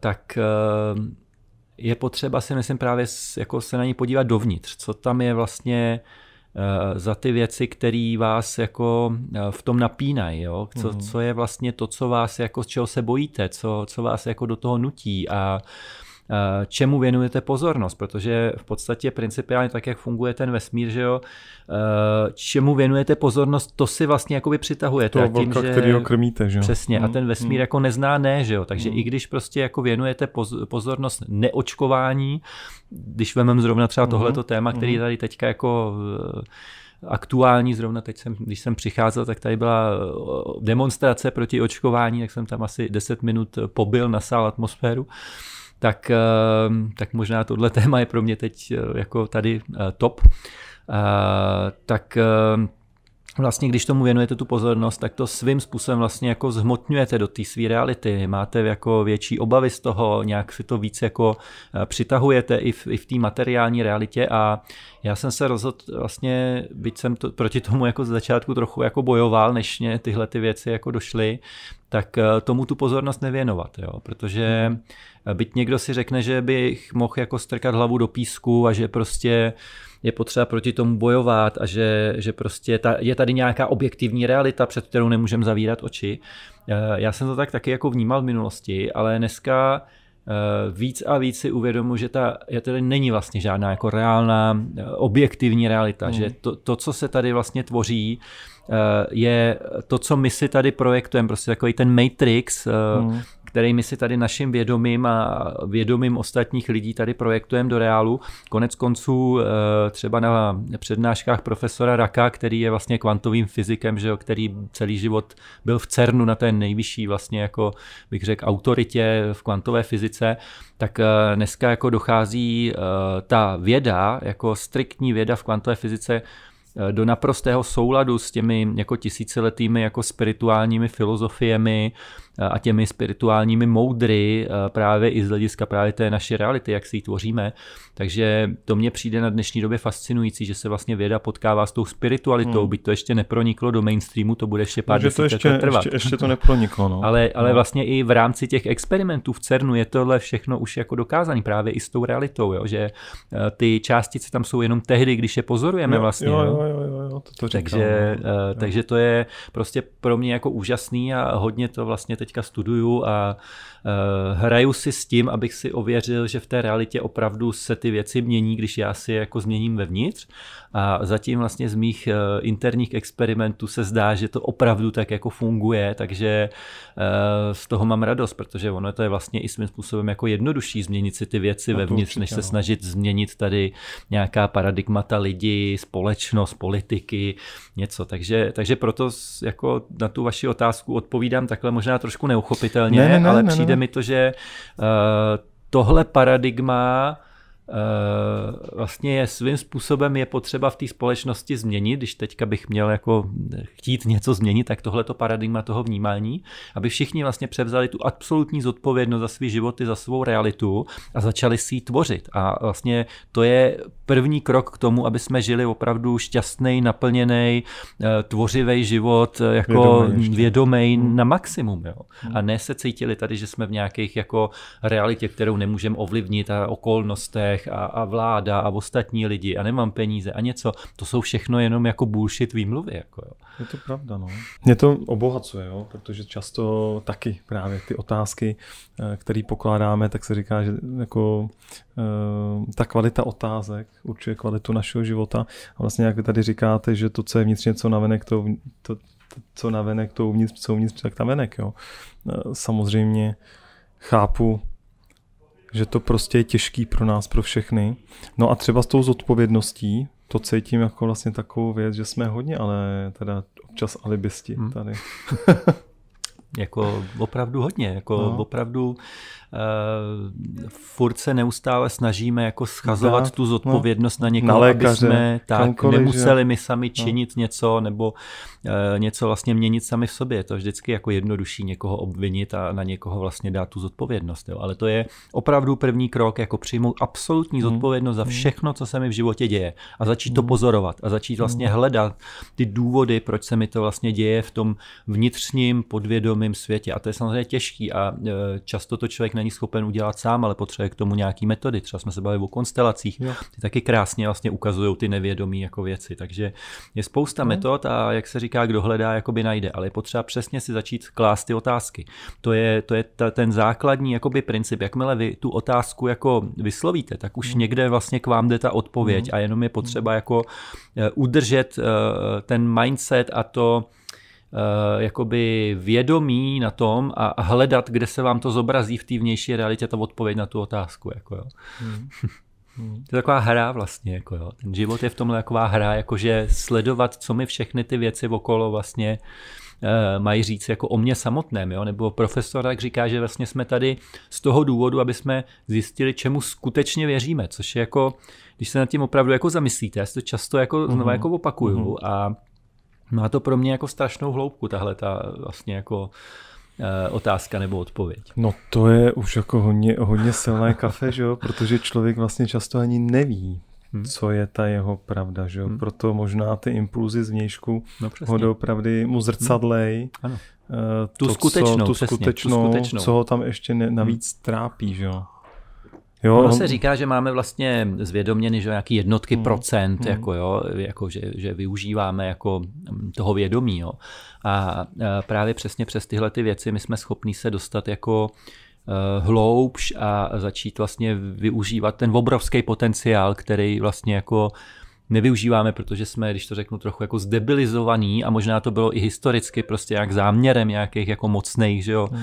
tak je potřeba si myslím právě jako se na ní podívat dovnitř, co tam je vlastně za ty věci, které vás jako eh, v tom napínají, jo? Co, mm. co je vlastně to, co vás jako, z čeho se bojíte, co, co vás jako do toho nutí a eh, čemu věnujete pozornost, protože v podstatě principiálně tak, jak funguje ten vesmír, že jo, čemu věnujete pozornost, to si vlastně jakoby přitahujete. To tím, že... který ho krmíte, že jo. Přesně, a hmm, ten vesmír hmm. jako nezná ne, že jo, takže hmm. i když prostě jako věnujete pozornost neočkování, když vememe zrovna třeba tohleto mhm. téma, který je tady teďka jako eh, aktuální, zrovna teď jsem, když jsem přicházel, tak tady byla eh, demonstrace proti očkování, tak jsem tam asi 10 minut pobyl, nasál atmosféru, tak, eh, tak možná tohle téma je pro mě teď jako tady top. Tak vlastně když tomu věnujete tu pozornost, tak to svým způsobem vlastně jako zhmotňujete do té své reality. Máte jako větší obavy z toho, nějak si to víc jako eh, přitahujete i v, i v té materiální realitě a já jsem se rozhodl vlastně, byť jsem to, proti tomu jako z začátku trochu jako bojoval, než mě tyhle ty věci jako došly, tak eh, tomu tu pozornost nevěnovat, jo? protože eh, byť někdo si řekne, že bych mohl jako strkat hlavu do písku a že prostě je potřeba proti tomu bojovat a že, že prostě ta, je tady nějaká objektivní realita, před kterou nemůžeme zavírat oči. Eh, já jsem to tak taky jako vnímal v minulosti, ale dneska eh, víc a víc si uvědomu, že ta je tady není vlastně žádná jako reálná eh, objektivní realita, mm. že to, to, co se tady vlastně tvoří, je to, co my si tady projektujeme, prostě takový ten Matrix, mm který my si tady naším vědomím a vědomím ostatních lidí tady projektujeme do reálu. Konec konců eh, třeba na přednáškách profesora Raka, který je vlastně kvantovým fyzikem, že jo, který celý život byl v CERNu na té nejvyšší vlastně jako bych řekl autoritě v kvantové fyzice, tak eh, dneska jako dochází eh, ta věda, jako striktní věda v kvantové fyzice do naprostého souladu s těmi jako tisíciletými jako spirituálními filozofiemi a těmi spirituálními moudry eh, právě i z hlediska právě té naší reality, jak si ji tvoříme. Takže to mně přijde na dnešní době fascinující, že se vlastně věda potkává s tou spiritualitou, hmm. byť to ještě neproniklo do mainstreamu, to bude ještě pár to ještě, let trvat. Ještě, ještě to neproniklo. No. ale, ale no. vlastně i v rámci těch experimentů v CERNu je tohle všechno už jako dokázané právě i s tou realitou, jo? že ty částice tam jsou jenom tehdy, když je pozorujeme jo, vlastně. Jo, jo, jo, jo, jo to, to říkám, takže, no. uh, takže to je prostě pro mě jako úžasný a hodně to vlastně teďka studuju a hraju si s tím, abych si ověřil, že v té realitě opravdu se ty věci mění, když já si je jako změním vevnitř A zatím vlastně z mých interních experimentů se zdá, že to opravdu tak jako funguje, takže z toho mám radost, protože ono to je vlastně i svým způsobem jako jednodušší změnit si ty věci no vevnitř, určitě, než se no. snažit změnit tady nějaká paradigmata lidí, společnost, politiky, něco. Takže, takže proto jako na tu vaši otázku odpovídám takhle možná trošku neuchopitelně, ne, ne, ne, ale ne, přijde ne. mi to, že uh, tohle paradigma vlastně je svým způsobem je potřeba v té společnosti změnit, když teďka bych měl jako chtít něco změnit, tak tohle to paradigma toho vnímání, aby všichni vlastně převzali tu absolutní zodpovědnost za svý životy, za svou realitu a začali si ji tvořit. A vlastně to je první krok k tomu, aby jsme žili opravdu šťastný, naplněný, eh, tvořivý život, eh, jako vědomý hmm. na maximum. Jo. Hmm. A ne se cítili tady, že jsme v nějakých jako realitě, kterou nemůžeme ovlivnit a okolnostech, trh a, a vláda a ostatní lidi a nemám peníze a něco, to jsou všechno jenom jako bullshit výmluvy. Jako jo. Je to pravda, no. Mě to obohacuje, jo, protože často taky právě ty otázky, eh, které pokládáme, tak se říká, že jako eh, ta kvalita otázek určuje kvalitu našeho života. A vlastně jak vy tady říkáte, že to, co je vnitřně, co navenek, to, to, co navenek, to uvnitř, co uvnitř, tak tam venek, jo. Eh, samozřejmě chápu že to prostě je těžký pro nás, pro všechny. No a třeba s tou zodpovědností, to cítím jako vlastně takovou věc, že jsme hodně, ale teda občas alibisti hmm. tady. [laughs] jako opravdu hodně, jako no. opravdu uh, furt se neustále snažíme jako schazovat tu zodpovědnost no, na někoho, na lékaře, aby jsme tak nemuseli my sami no. činit no. něco nebo uh, něco vlastně měnit sami v sobě. Je to vždycky jako jednodušší někoho obvinit a na někoho vlastně dát tu zodpovědnost. Jo. Ale to je opravdu první krok, jako přijmout absolutní hmm. zodpovědnost za hmm. všechno, co se mi v životě děje a začít to hmm. pozorovat a začít vlastně hledat ty důvody, proč se mi to vlastně děje v tom vnitřním podvědomím světě. A to je samozřejmě těžký a uh, často to člověk není schopen udělat sám, ale potřebuje k tomu nějaký metody. Třeba jsme se bavili o konstelacích, jo. ty taky krásně vlastně ukazují ty nevědomí jako věci. Takže je spousta no. metod a jak se říká, kdo hledá, jakoby najde, ale je potřeba přesně si začít klást ty otázky. To je, to je ta, ten základní jakoby princip. Jakmile vy tu otázku jako vyslovíte, tak už hmm. někde vlastně k vám jde ta odpověď hmm. a jenom je potřeba hmm. jako eh, udržet uh, ten mindset a to jakoby vědomí na tom a hledat, kde se vám to zobrazí v té vnější realitě, ta odpověď na tu otázku. Jako jo. Hmm. Hmm. To je taková hra vlastně. Jako jo. Ten život je v tomhle taková hra, jakože sledovat, co mi všechny ty věci okolo vlastně uh, mají říct jako o mě samotném. Jo? Nebo profesor tak říká, že vlastně jsme tady z toho důvodu, aby jsme zjistili, čemu skutečně věříme, což je jako, když se nad tím opravdu jako zamyslíte, já si to často jako znovu mm-hmm. jako opakuju mm-hmm. a má to pro mě jako strašnou hloubku, tahle ta vlastně jako eh, otázka nebo odpověď. No to je už jako hodně, hodně silné kafe, že jo? protože člověk vlastně často ani neví, hmm. co je ta jeho pravda. Že jo? Hmm. Proto možná ty impulzy z vnějšku no, ho doopravdy mu zrcadlej. Hmm. Ano. Uh, tu, to, skutečnou, co, tu, přesně, skutečnou, tu skutečnou, co ho tam ještě ne, navíc hmm. trápí. Že jo? Jo. Ono se říká, že máme vlastně zvědoměny, že nějaký jednotky hmm. procent, hmm. Jako, jo, jako že, že využíváme jako mm, toho vědomí. Jo. A právě přesně přes tyhle ty věci my jsme schopní se dostat jako e, hloubš a začít vlastně využívat ten obrovský potenciál, který vlastně jako nevyužíváme, protože jsme, když to řeknu, trochu jako zdebilizovaný a možná to bylo i historicky prostě jak záměrem nějakých jako mocných že jo, mm.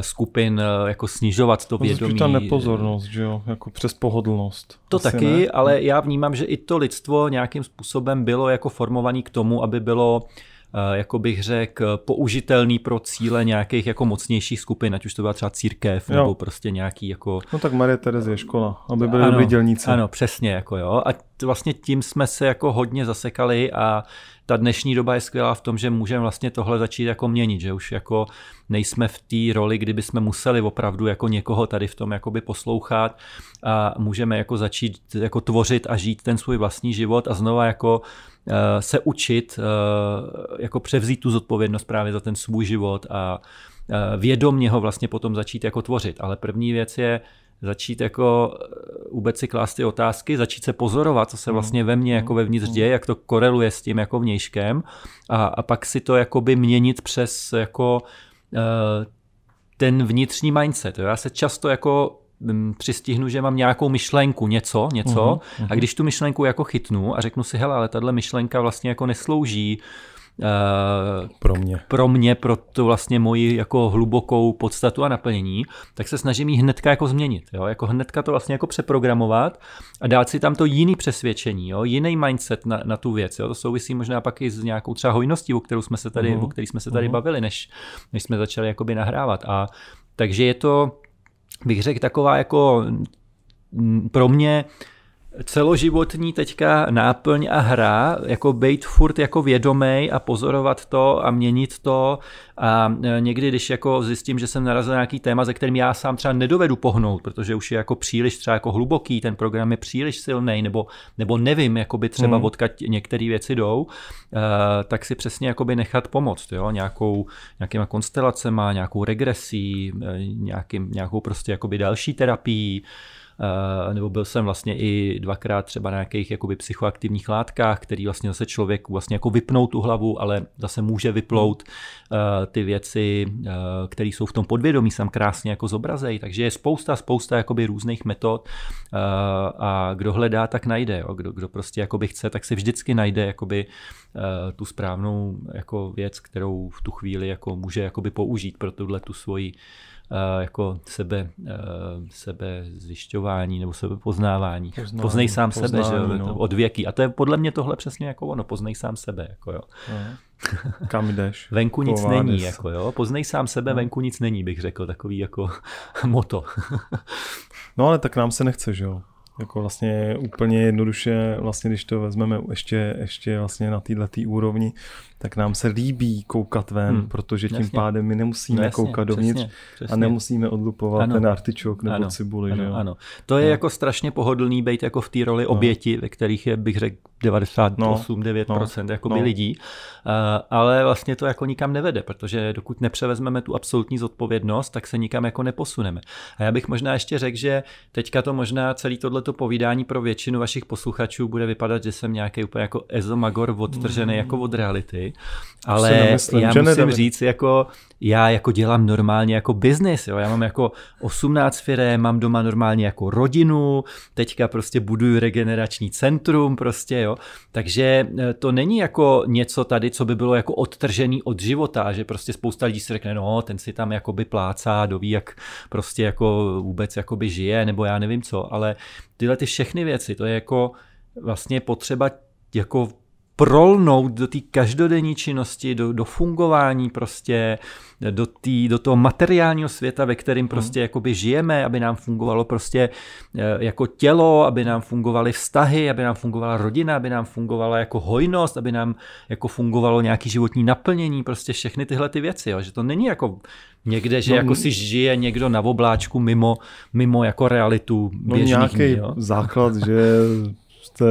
skupin jako snižovat to vědomí. ta nepozornost, že jo, jako přes pohodlnost. To Asi taky, ne? ale já vnímám, že i to lidstvo nějakým způsobem bylo jako formovaný k tomu, aby bylo Eh, jako bych řekl, použitelný pro cíle nějakých jako mocnějších skupin, ať už to byla třeba církev, jo. nebo prostě nějaký jako... No tak Marie Terezie je škola, aby byly dobrý dělníci. Ano, přesně, jako jo. A vlastně tím jsme se jako hodně zasekali a ta dnešní doba je skvělá v tom, že můžeme vlastně tohle začít jako měnit, že už jako nejsme v té roli, kdyby jsme museli opravdu jako někoho tady v tom jakoby poslouchat a můžeme jako začít jako tvořit a žít ten svůj vlastní život a znova jako Eh, se učit, eh, jako převzít tu zodpovědnost právě za ten svůj život a eh, vědomně ho vlastně potom začít jako tvořit. Ale první věc je začít jako vůbec si klást ty otázky, začít se pozorovat, co se mhm. vlastně ve mně jako vevnitř mhm. děje, jak to koreluje s tím jako vnějškem a, a pak si to jakoby měnit přes jako ten vnitřní mindset. Já se často jako přistihnu, že mám nějakou myšlenku, něco, něco, uh-huh, uh-huh. a když tu myšlenku jako chytnu a řeknu si, hele, ale tahle myšlenka vlastně jako neslouží Uh, pro mě. Pro mě, pro to vlastně moji jako hlubokou podstatu a naplnění, tak se snažím ji hnedka jako změnit. Jo? Jako hnedka to vlastně jako přeprogramovat a dát si tam to jiný přesvědčení, jo? jiný mindset na, na tu věc. Jo? To souvisí možná pak i s nějakou třeba hojností, o kterou jsme se tady, uh-huh. o který jsme se tady uh-huh. bavili, než, než jsme začali jakoby nahrávat. A takže je to, bych řekl, taková jako pro mě celoživotní teďka náplň a hra, jako být furt jako vědomý a pozorovat to a měnit to a e, někdy, když jako zjistím, že jsem narazil na nějaký téma, ze kterým já sám třeba nedovedu pohnout, protože už je jako příliš třeba jako hluboký, ten program je příliš silný, nebo, nebo nevím, jakoby třeba hmm. odkud některé věci jdou, uh, tak si přesně jakoby nechat pomoct, jo, nějakou, nějakýma konstelacema, nějakou regresí, e, nějakým, nějakou prostě jakoby další terapii, nebo byl jsem vlastně i dvakrát třeba na nějakých jakoby psychoaktivních látkách, který vlastně zase člověk vlastně jako vypnout tu hlavu, ale zase může vyplout eh, ty věci, eh, které jsou v tom podvědomí, sam krásně jako zobrazejí. Takže je spousta, spousta jakoby různých metod a kdo hledá, tak najde. Jo. Kdo, kdo prostě jakoby chce, tak si vždycky najde jakoby tu správnou jako věc, kterou v tu chvíli jako může jakoby použít pro tuhle tu svoji Eh, jako sebe, eh, sebe zjišťování nebo sebe poznávání. Poznání, poznej sám poznání, sebe, že no. od věky. A to je podle mě tohle přesně jako ono, poznej sám sebe. Jako jo. No. [laughs] Kam jdeš? Venku nic Povádeš. není, jako jo. Poznej sám sebe, no. venku nic není, bych řekl, takový jako [laughs] moto. no ale tak nám se nechce, že jo. Jako vlastně úplně jednoduše, vlastně když to vezmeme ještě, ještě vlastně na této úrovni, tak nám se líbí koukat ven, hmm. protože tím jasně. pádem my nemusíme no jasně, koukat dovnitř přesně, přesně. a nemusíme odlupovat ano. ten artičok nebo ano, cibuli. Ano, že? ano. To je no. jako strašně pohodlný být jako v té roli no. oběti, ve kterých je, bych řekl, 98-9% no. jako no. lidí, uh, ale vlastně to jako nikam nevede, protože dokud nepřevezmeme tu absolutní zodpovědnost, tak se nikam jako neposuneme. A já bych možná ještě řekl, že teďka to možná celý tohleto povídání pro většinu vašich posluchačů bude vypadat, že jsem nějaký úplně jako ezomagor odtržený mm. jako od reality, ale nemyslím, já musím nedám. říct, jako já jako dělám normálně jako biznis, jo. já mám jako 18 firm, mám doma normálně jako rodinu, teďka prostě buduju regenerační centrum prostě, jo, takže e, to není jako něco tady, co by bylo jako odtržený od života, že prostě spousta lidí si řekne, no, ten si tam jakoby plácá, doví, jak prostě jako vůbec jakoby žije, nebo já nevím co, ale tyhle ty všechny věci, to je jako vlastně potřeba jako prolnout do té každodenní činnosti, do, do fungování prostě, do, tý, do toho materiálního světa, ve kterém hmm. prostě hmm. jakoby žijeme, aby nám fungovalo prostě eh, jako tělo, aby nám fungovaly vztahy, aby nám fungovala rodina, aby nám fungovala jako hojnost, aby nám jako fungovalo nějaký životní naplnění, prostě všechny tyhle ty věci, jo. že to není jako někde, že no, jako si žije někdo na obláčku mimo, mimo jako realitu no, nějaký dní, jo? základ, že [laughs] jste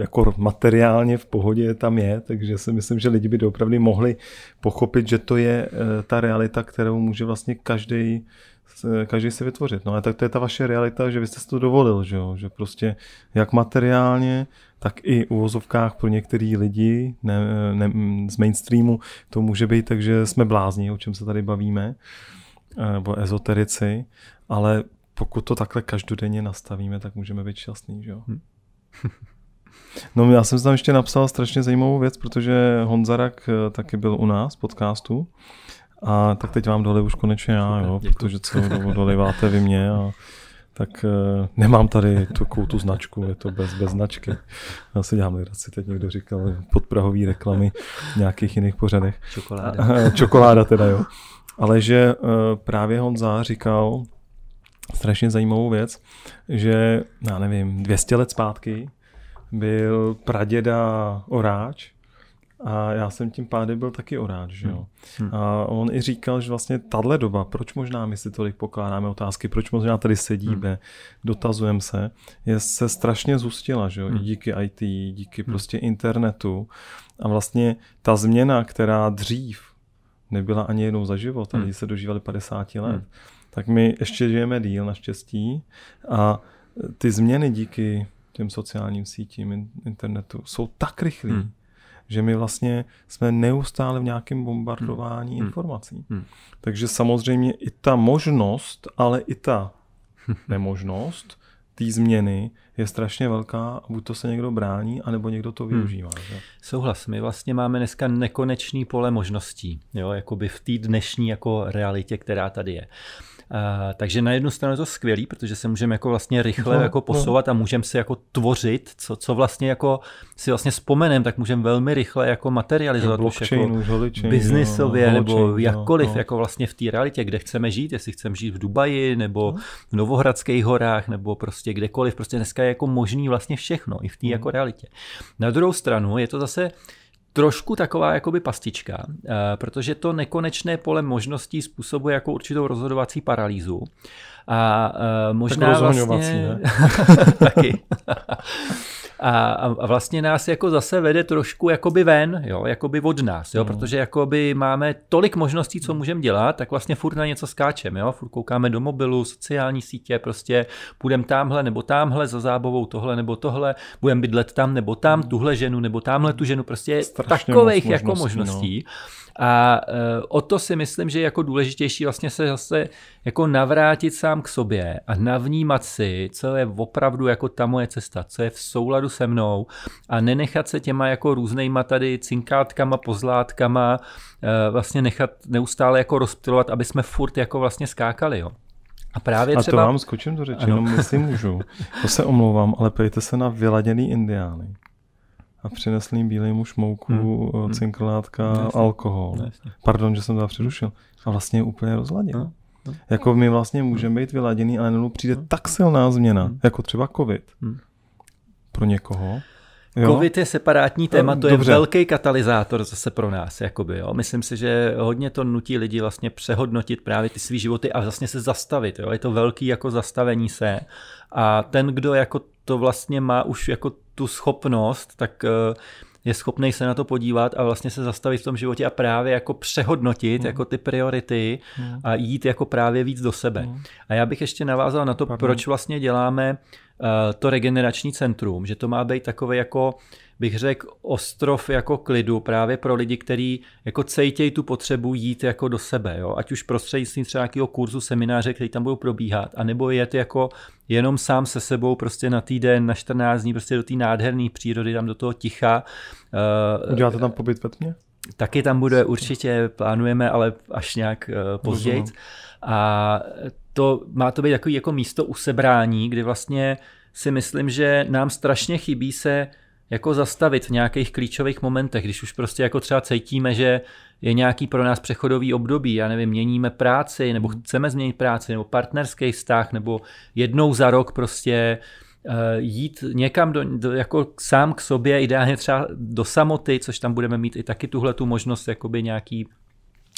jako materiálně v pohodě tam je, takže si myslím, že lidi by opravdu mohli pochopit, že to je eh, ta realita, kterou může vlastně každý každý si vytvořit. No a tak to je ta vaše realita, že vy jste si to dovolil, že, jo? že prostě jak materiálně, tak i u vozovkách pro některý lidi ne, ne, z mainstreamu to může být, takže jsme blázni, o čem se tady bavíme, eh, nebo ezoterici, ale pokud to takhle každodenně nastavíme, tak můžeme být šťastní. Že jo? Hm. [laughs] No já jsem tam ještě napsal strašně zajímavou věc, protože Honzarak eh, taky byl u nás v podcastu a tak teď vám dole už konečně já, jo, protože co doliváte vy mě a tak uh, nemám tady tu, tu značku, je to bez, bez značky. Já si dělám legraci, teď někdo říkal podprahový reklamy v nějakých jiných pořadech. Čokoláda. [laughs] Čokoláda teda, jo. Ale že uh, právě Honza říkal, strašně zajímavou věc, že, já nevím, 200 let zpátky byl praděda oráč a já jsem tím pádem byl taky oráč, že jo. Hmm. hmm. A on i říkal, že vlastně tahle doba, proč možná my si tolik pokládáme otázky, proč možná tady sedíme, hmm. dotazujeme se, je se strašně zustila, že jo, hmm. i díky IT, díky hmm. prostě internetu. A vlastně ta změna, která dřív nebyla ani jednou za život, hmm. se dožívali 50 let, hmm tak my ještě žijeme díl naštěstí a ty změny díky těm sociálním sítím, internetu jsou tak rychlé, hmm. že my vlastně jsme neustále v nějakém bombardování hmm. hmm. informací. Hmm. Takže samozřejmě i ta možnost, ale i ta [laughs] nemožnost té změny je strašně velká a buď to se někdo brání, anebo někdo to využívá. Hmm. Že? Souhlas, my vlastně máme dneska nekonečný pole možností, jo, jakoby v té dnešní jako realitě, která tady je. Uh, takže na jednu stranu je to skvělý, protože se můžeme jako vlastně rychle no, jako no. posouvat no. a můžeme si jako tvořit, co, co vlastně jako si vlastně vzpomenem, tak můžeme velmi rychle jako materializovat už jako biznisově no, nebo no, jakkoliv no. jako vlastně v té realitě, kde chceme žít, jestli chceme žít v Dubaji nebo no. v Novohradských horách nebo prostě kdekoliv, prostě dneska je jako možný vlastně všechno i v té no. jako realitě. Na druhou stranu je to zase trošku taková jakoby pastička, eh, protože to nekonečné pole možností způsobuje jako určitou rozhodovací paralýzu. A uh, možná tak vlastně... Ne? [laughs] taky. [laughs] a, a vlastně nás jako zase vede trošku jakoby ven, jo, jakoby od nás, jo, mm. protože jakoby máme tolik možností, co můžeme dělat, tak vlastně furt na něco skáčeme, jo, furt koukáme do mobilu, sociální sítě, prostě půjdeme tamhle nebo tamhle za zábavou tohle nebo tohle, budeme bydlet tam nebo tam, mm. tuhle ženu nebo tamhle tu ženu, prostě Strašně takových jako možností, jako možností. No. A e, o to si myslím, že je jako důležitější vlastně se zase jako navrátit sám k sobě a navnímat si, co je opravdu jako ta moje cesta, co je v souladu se mnou a nenechat se těma jako různýma tady cinkátkama, pozlátkama e, vlastně nechat neustále jako rozptilovat, aby jsme furt jako vlastně skákali, jo. A právě třeba... A to vám skočím do řeči, jenom jestli můžu. To se omlouvám, ale pejte se na vyladěný indiány a přinesl jim bílý muž mouku, hmm. hmm. cinklátka, no, alkohol. No, Pardon, že jsem to přerušil. A vlastně je úplně rozladil. No, no. Jako my vlastně můžeme být vyladěný, ale najednou přijde no. tak silná změna, hmm. jako třeba covid. Hmm. Pro někoho. Jo? Covid je separátní téma, to Dobře. je velký katalyzátor zase pro nás. Jakoby, jo. Myslím si, že hodně to nutí lidi vlastně přehodnotit právě ty svý životy a vlastně se zastavit. Jo. Je to velký jako zastavení se. A ten, kdo jako to vlastně má už jako tu schopnost, tak eh, je schopný se na to podívat a vlastně se zastavit v tom životě a právě jako přehodnotit mm. jako ty priority mm. a jít jako právě víc do sebe. Mm. A já bych ještě navázal na to, Pardon. proč vlastně děláme uh, to regenerační centrum, že to má být takové jako bych řekl, ostrov jako klidu právě pro lidi, kteří jako cejtějí tu potřebu jít jako do sebe, jo? ať už prostřednictvím třeba nějakého kurzu, semináře, který tam budou probíhat, anebo jet jako jenom sám se sebou prostě na týden, na 14 dní, prostě do té nádherné přírody, tam do toho ticha. Eh, Uděláte tam pobyt ve tmě? Taky tam bude určitě, plánujeme, ale až nějak uh, později. A to má to být takový jako místo usebrání, kdy vlastně si myslím, že nám strašně chybí se jako zastavit v nějakých klíčových momentech, když už prostě jako třeba cítíme, že je nějaký pro nás přechodový období, já nevím, měníme práci, nebo hmm. chceme změnit práci, nebo partnerský vztah, nebo jednou za rok prostě uh, jít někam do, do, jako sám k sobě, ideálně třeba do samoty, což tam budeme mít i taky tuhle tu možnost jakoby nějaký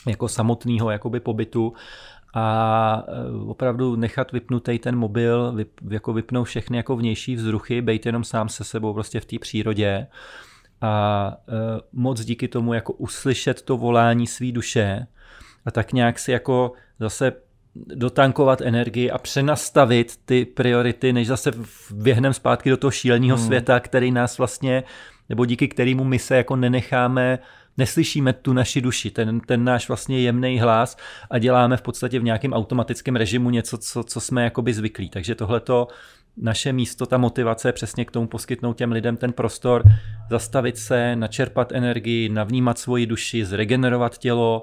jako samotného jakoby pobytu a e, opravdu nechat vypnutý ten mobil, vyp, jako vypnout všechny jako vnější vzruchy, být jenom sám se sebou prostě v té přírodě a e, moc díky tomu jako uslyšet to volání své duše a tak nějak si jako zase dotankovat energii a přenastavit ty priority, než zase běhnem zpátky do toho šíleného hmm. světa, který nás vlastně, nebo díky kterému my se jako nenecháme neslyšíme tu naši duši, ten, ten náš vlastně jemný hlas a děláme v podstatě v nějakém automatickém režimu něco, co, co jsme jakoby zvyklí. Takže tohleto naše místo, ta motivace je přesně k tomu poskytnout těm lidem ten prostor, zastavit se, načerpat energii, navnímat svoji duši, zregenerovat tělo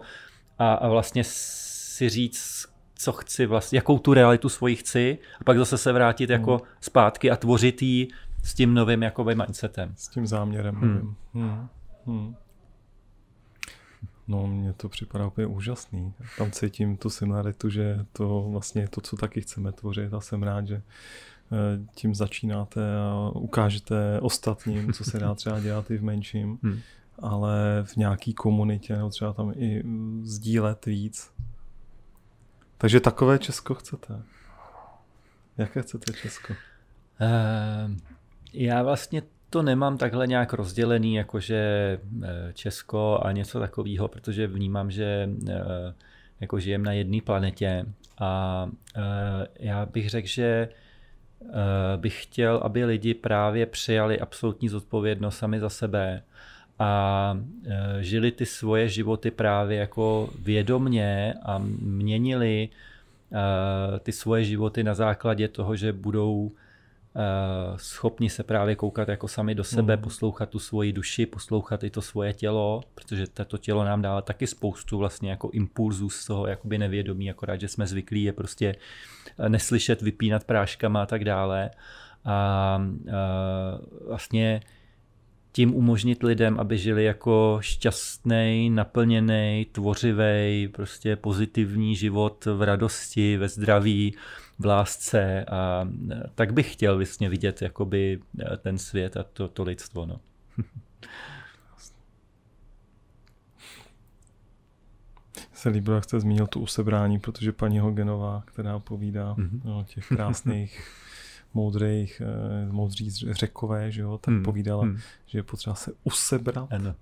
a, a vlastně si říct, co chci, vlastně, jakou tu realitu svoji chci a pak zase se vrátit hmm. jako zpátky a tvořit ji s tím novým jakoby mindsetem. S tím záměrem. Hmm. Hmm. Hmm. No, mně to připadá úplně úžasný. Tam cítím tu similaritu, že to vlastně je to, co taky chceme tvořit a jsem rád, že eh, tím začínáte a ukážete ostatním, co se dá [laughs] třeba dělat i v menším, hmm. ale v nějaký komunitě, nebo třeba tam i sdílet víc. Takže takové Česko chcete. Jaké chcete Česko? Uh, já vlastně to nemám takhle nějak rozdělený, jakože eh, Česko a něco takového, protože vnímám, že eh, jako žijeme na jedné planetě a eh, já bych řekl, že bych chtěl, aby lidi právě přijali absolutní zodpovědnost sami za sebe a žili ty svoje životy právě jako vědomně a měnili ty svoje životy na základě toho, že budou schopni se právě koukat jako sami do sebe, mm. poslouchat tu svoji duši, poslouchat i to svoje tělo, protože to tělo nám dává taky spoustu vlastně jako impulzů z toho jakoby nevědomí, akorát, že jsme zvyklí je prostě neslyšet, vypínat práškama a tak dále. A, a vlastně tím umožnit lidem, aby žili jako šťastný, naplněný, tvořivý, prostě pozitivní život v radosti, ve zdraví, v lásce a tak bych chtěl vlastně vidět jakoby ten svět a to, to lidstvo. No. [laughs] se líbilo, jak jste zmínil tu usebrání, protože paní Hogenová, která povídá mm-hmm. o těch krásných [laughs] moudrých, eh, moudří řekové, že jo, tak hmm. povídala, hmm. že je potřeba se usebrat. Ano.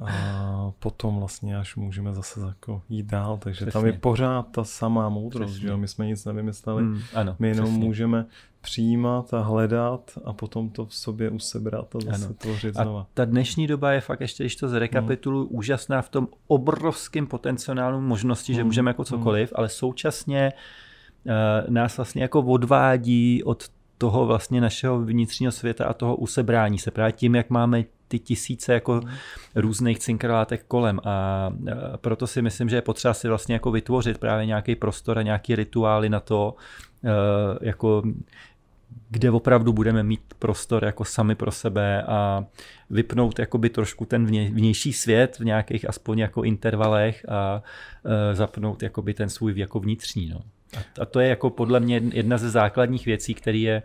A potom vlastně až můžeme zase jako jít dál, takže přesně. tam je pořád ta samá moudrost, přesně. že jo? my jsme nic nevymysleli, hmm, ano, my jenom přesně. můžeme přijímat a hledat a potom to v sobě usebrat a zase ano. tvořit znova. A ta dnešní doba je fakt, ještě když to zrekapituluji, no. úžasná v tom obrovském potenciálu možnosti, hmm. že můžeme jako cokoliv, hmm. ale současně Eh, nás vlastně jako odvádí od toho vlastně našeho vnitřního světa a toho usebrání se právě tím, jak máme ty tisíce jako mm. různých cinkrlátek kolem a eh, proto si myslím, že je potřeba si vlastně jako vytvořit právě nějaký prostor a nějaký rituály na to, eh, jako kde opravdu budeme mít prostor jako sami pro sebe a vypnout jakoby trošku ten vnější svět v nějakých aspoň jako intervalech a zapnout jakoby ten svůj jako vnitřní. No. A to je jako podle mě jedna ze základních věcí, které je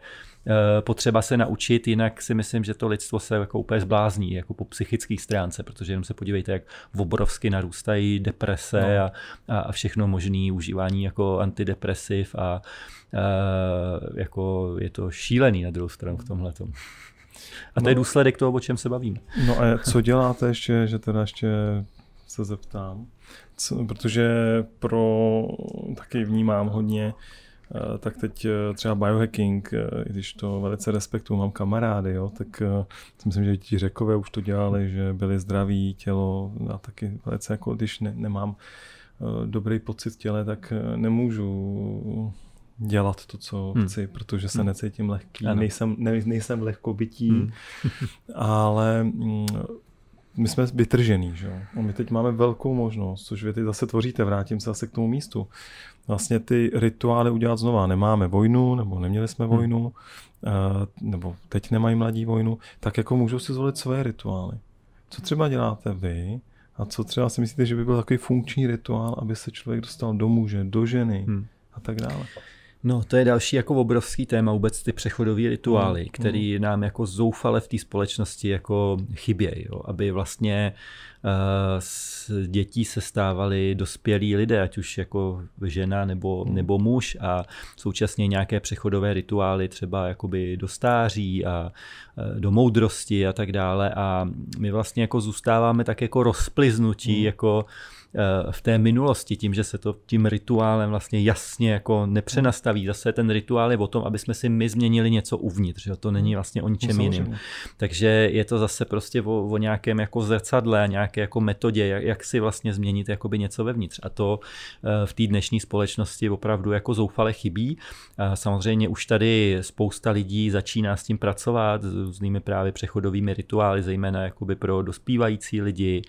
potřeba se naučit, jinak si myslím, že to lidstvo se jako úplně zblázní, jako po psychické stránce, protože jenom se podívejte, jak obrovsky narůstají deprese no. a, a všechno možné užívání jako antidepresiv a, a jako je to šílený na druhou stranu v tomhle. A to no. je důsledek toho, o čem se bavíme. No a co děláte ještě, že teda ještě se zeptám? co, protože pro taky vnímám hodně, eh, tak teď eh, třeba biohacking, eh, i když to velice respektuju, mám kamarády, jo, tak si myslím, že ti řekové už to dělali, že byli zdraví tělo a taky velice jako když ne, nemám dobrý pocit těle, tak nemůžu dělat to, co hmm. chci, protože se hmm. necítím lehký, nejsem, ne, nejsem lehkobytí, hmm. ale mm, my jsme vytržený, že jo. A my teď máme velkou možnost, což vy teď zase tvoříte, vrátím se zase k tomu místu. Vlastně ty rituály udělat znova. Nemáme vojnu, nebo neměli jsme hmm. vojnu, hmm. nebo teď nemají mladí vojnu, tak jako můžou si zvolit své rituály. Co třeba děláte vy, a co třeba si myslíte, že by byl takový funkční rituál, aby se člověk dostal do muže, do ženy hmm. a tak dále? No, to je další jako obrovský téma, vůbec ty přechodové rituály, mm, který mm. nám jako zoufale v té společnosti jako chybějí, aby vlastně uh, z dětí se stávali dospělí lidé, ať už jako žena nebo, mm. nebo muž a současně nějaké přechodové rituály třeba jakoby do stáří a uh, do moudrosti a tak dále a my vlastně jako zůstáváme tak jako rozpliznutí, mm. jako Eh, v té minulosti, tím, že se to tím rituálem vlastně jasně jako nepřenastaví. Zase ten rituál je o tom, aby jsme si my změnili něco uvnitř, že to není vlastně o ničem jiném. Takže je to zase prostě o, o nějakém jako zrcadle, nějaké jako metodě, jak, jak si vlastně změnit jakoby něco vevnitř. A to eh, v té dnešní společnosti opravdu jako zoufale chybí. A samozřejmě už tady spousta lidí začíná s tím pracovat, s různými právě přechodovými rituály, zejména jakoby pro dospívající lidi,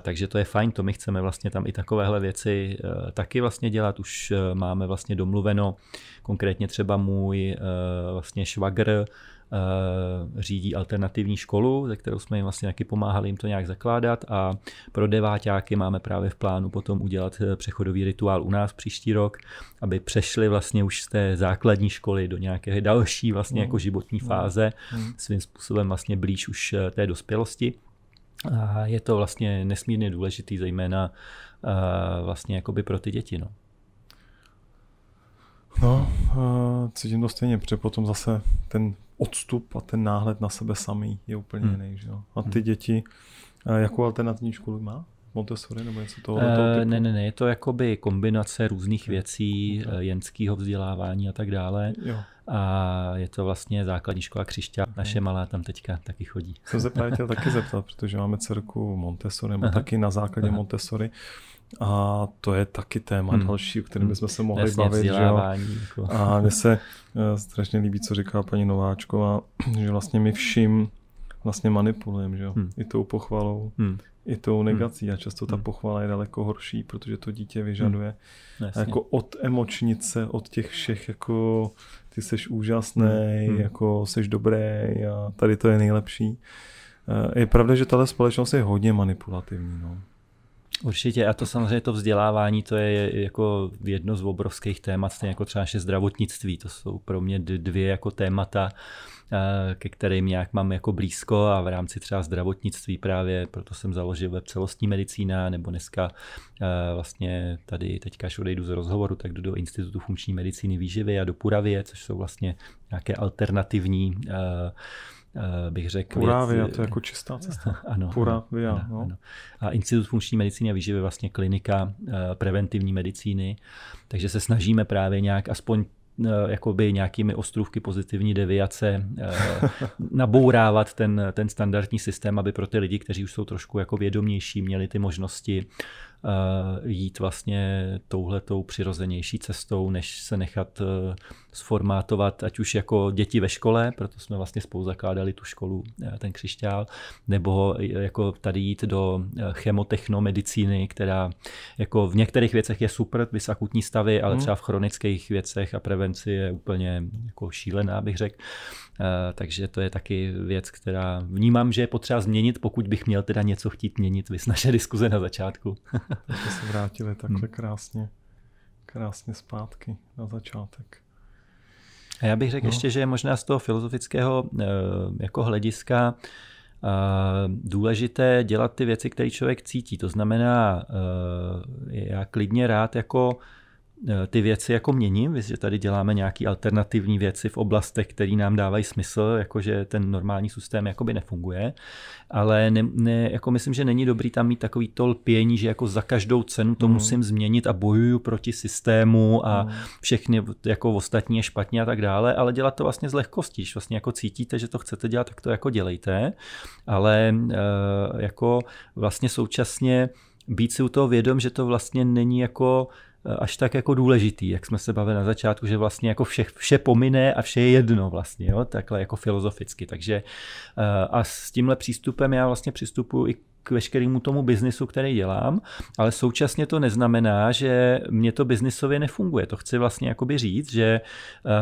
takže to je fajn, to my chceme vlastně tam i takovéhle věci e, taky vlastně dělat. Už e, máme vlastně domluveno, konkrétně třeba můj e, vlastně švagr, řídí alternativní školu, ze kterou jsme jim vlastně taky pomáhali jim to nějak zakládat a pro deváťáky máme právě v plánu potom udělat přechodový rituál u nás příští rok, aby přešli vlastně už z té základní školy do nějaké další vlastně jako životní fáze, svým způsobem vlastně blíž už té dospělosti. A je to vlastně nesmírně důležitý, zejména vlastně jakoby pro ty děti. No. No, cítím to stejně, protože potom zase ten odstup a ten náhled na sebe samý je úplně hmm. jiný. Že jo? A ty hmm. děti, jakou alternativní školu má? Montessori nebo něco toho? Uh, ne, ne, ne, je to jakoby kombinace různých věcí, okay. jenského vzdělávání a tak dále. Jo. A je to vlastně základní škola Křišťa. Naše malá tam teďka taky chodí. Jsem se právě chtěl taky [laughs] zeptat, protože máme dcerku Montessori, nebo Aha. taky na základě Aha. Montessori. A to je taky téma hmm. další, o kterém bychom se mohli Jasně, bavit. Že jo? Jako. A mně se uh, strašně líbí, co říká paní Nováčková, [clears throat] že vlastně my vším vlastně manipulujeme, že jo? Hmm. I tou pochvalou, hmm. I tou hmm. negací. A často ta hmm. pochvala je daleko horší, protože to dítě vyžaduje hmm. a jako od emočnice, od těch všech jako ty seš úžasný, hmm. jako seš dobrý a tady to je nejlepší. Eh, je pravda, že tahle společnost je hodně manipulativní. No. Určitě a to samozřejmě to vzdělávání, to je jako jedno z obrovských témat, stejně jako třeba naše zdravotnictví, to jsou pro mě dvě jako témata, ke kterým nějak mám jako blízko a v rámci třeba zdravotnictví právě, proto jsem založil web celostní medicína, nebo dneska eh, vlastně tady teďka, až odejdu z rozhovoru, tak jdu do Institutu funkční medicíny výživy a do Puravě, což jsou vlastně nějaké alternativní Eh, bych řekl. Puravia, to je jako čistá [laughs] cesta. Ano. Puravia, ano, no. ano. A Institut funkční medicíny a výživy je vlastně klinika eh, preventivní medicíny, takže se snažíme právě nějak aspoň eh, jakoby nějakými ostrůvky pozitivní deviace nabourávat ten, ten standardní systém, aby pro ty lidi, kteří už jsou trošku jako vědomější, měli ty možnosti jít vlastně touhletou přirozenější cestou, než se nechat sformátovat, ať už jako děti ve škole, proto jsme vlastně spolu zakládali tu školu, eh, ten křišťál, nebo jako tady jít do eh, chemotechnomedicíny, která jako v některých věcech je super, vys akutní stavy, ale hmm. třeba v chronických věcech a prevenci je úplně jako šílená, bych řekl. Uh, takže to je taky věc, která vnímám, že je potřeba změnit, pokud bych měl teda něco chtít měnit, vys naše diskuze na začátku. [laughs] Takže se vrátili takhle hmm. krásně, krásně zpátky na začátek. A já bych řekl no. ještě, že je možná z toho filozofického eh, jako hlediska eh, důležité dělat ty věci, které člověk cítí. To znamená, eh, já klidně rád jako Eh, ty věci jako měním, že tady děláme nějaké alternativní věci v oblastech, které nám dávají smysl, jakože ten normální systém jakoby nefunguje, ale ne, ne, jako myslím, že není dobrý tam mít takový to lpění, že jako za každou cenu to mm. musím změnit a bojuju proti systému a mm. všechny jako ostatní je špatně a tak dále, ale dělat to vlastně z lehkostí, když vlastně jako cítíte, že to chcete dělat, tak to jako dělejte, ale uh, jako vlastně současně být si u toho vědom, že to vlastně není jako až tak jako důležitý, jak jsme se bavili na začátku, že vlastně jako vše, vše pomine a vše je jedno vlastně, jo? takhle jako filozoficky. Takže eh, a s tímhle přístupem já vlastně přistupuji i k veškerému tomu biznisu, který dělám, ale současně to neznamená, že mě to biznisově nefunguje. To chci vlastně jakoby říct, že uh,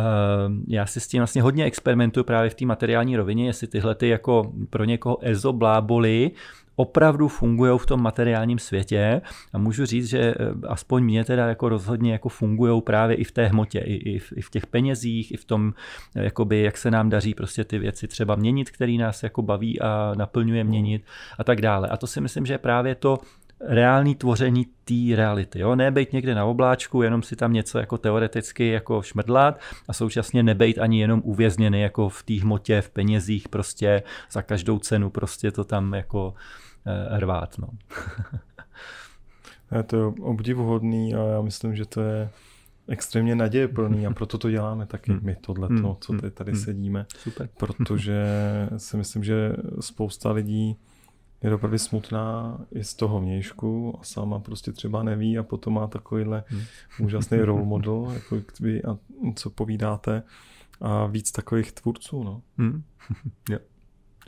já si s tím vlastně hodně experimentuju právě v té materiální rovině, jestli tyhle ty jako pro někoho ezobláboli opravdu fungují v tom materiálním světě a můžu říct, že eh, aspoň mě teda jako rozhodně jako fungují právě i v té hmotě, i, i, v, i v těch penězích, i v tom, eh, jakoby, jak se nám daří prostě ty věci třeba měnit, který nás jako baví a naplňuje měnit a tak dále. A to si myslím, že je právě to reální tvoření té reality. Jo? Ne být někde na obláčku, jenom si tam něco jako teoreticky jako šmrdlat a současně nebejt ani jenom uvězněný jako v té hmotě, v penězích, prostě za každou cenu prostě to tam jako rvát. No. je to obdivuhodný a já myslím, že to je extrémně nadějeplný a proto to děláme taky hmm. my tohleto, hmm. co tady, tady hmm. sedíme. Super. Protože [laughs] si myslím, že spousta lidí je opravdu smutná i z toho vnějšku a sama prostě třeba neví a potom má takovýhle hmm. úžasný [laughs] role model, jako vy a co povídáte a víc takových tvůrců, no. Hmm. [laughs] jo.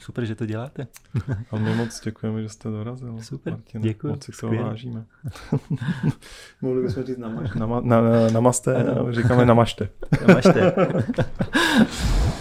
Super, že to děláte. [laughs] A my moc děkujeme, že jste dorazil. Super, Martine. děkuji. Moc si to vážíme. [laughs] Mohli bychom říct namaš, nama, na, namaste, říkáme namašte. Namašte. [laughs]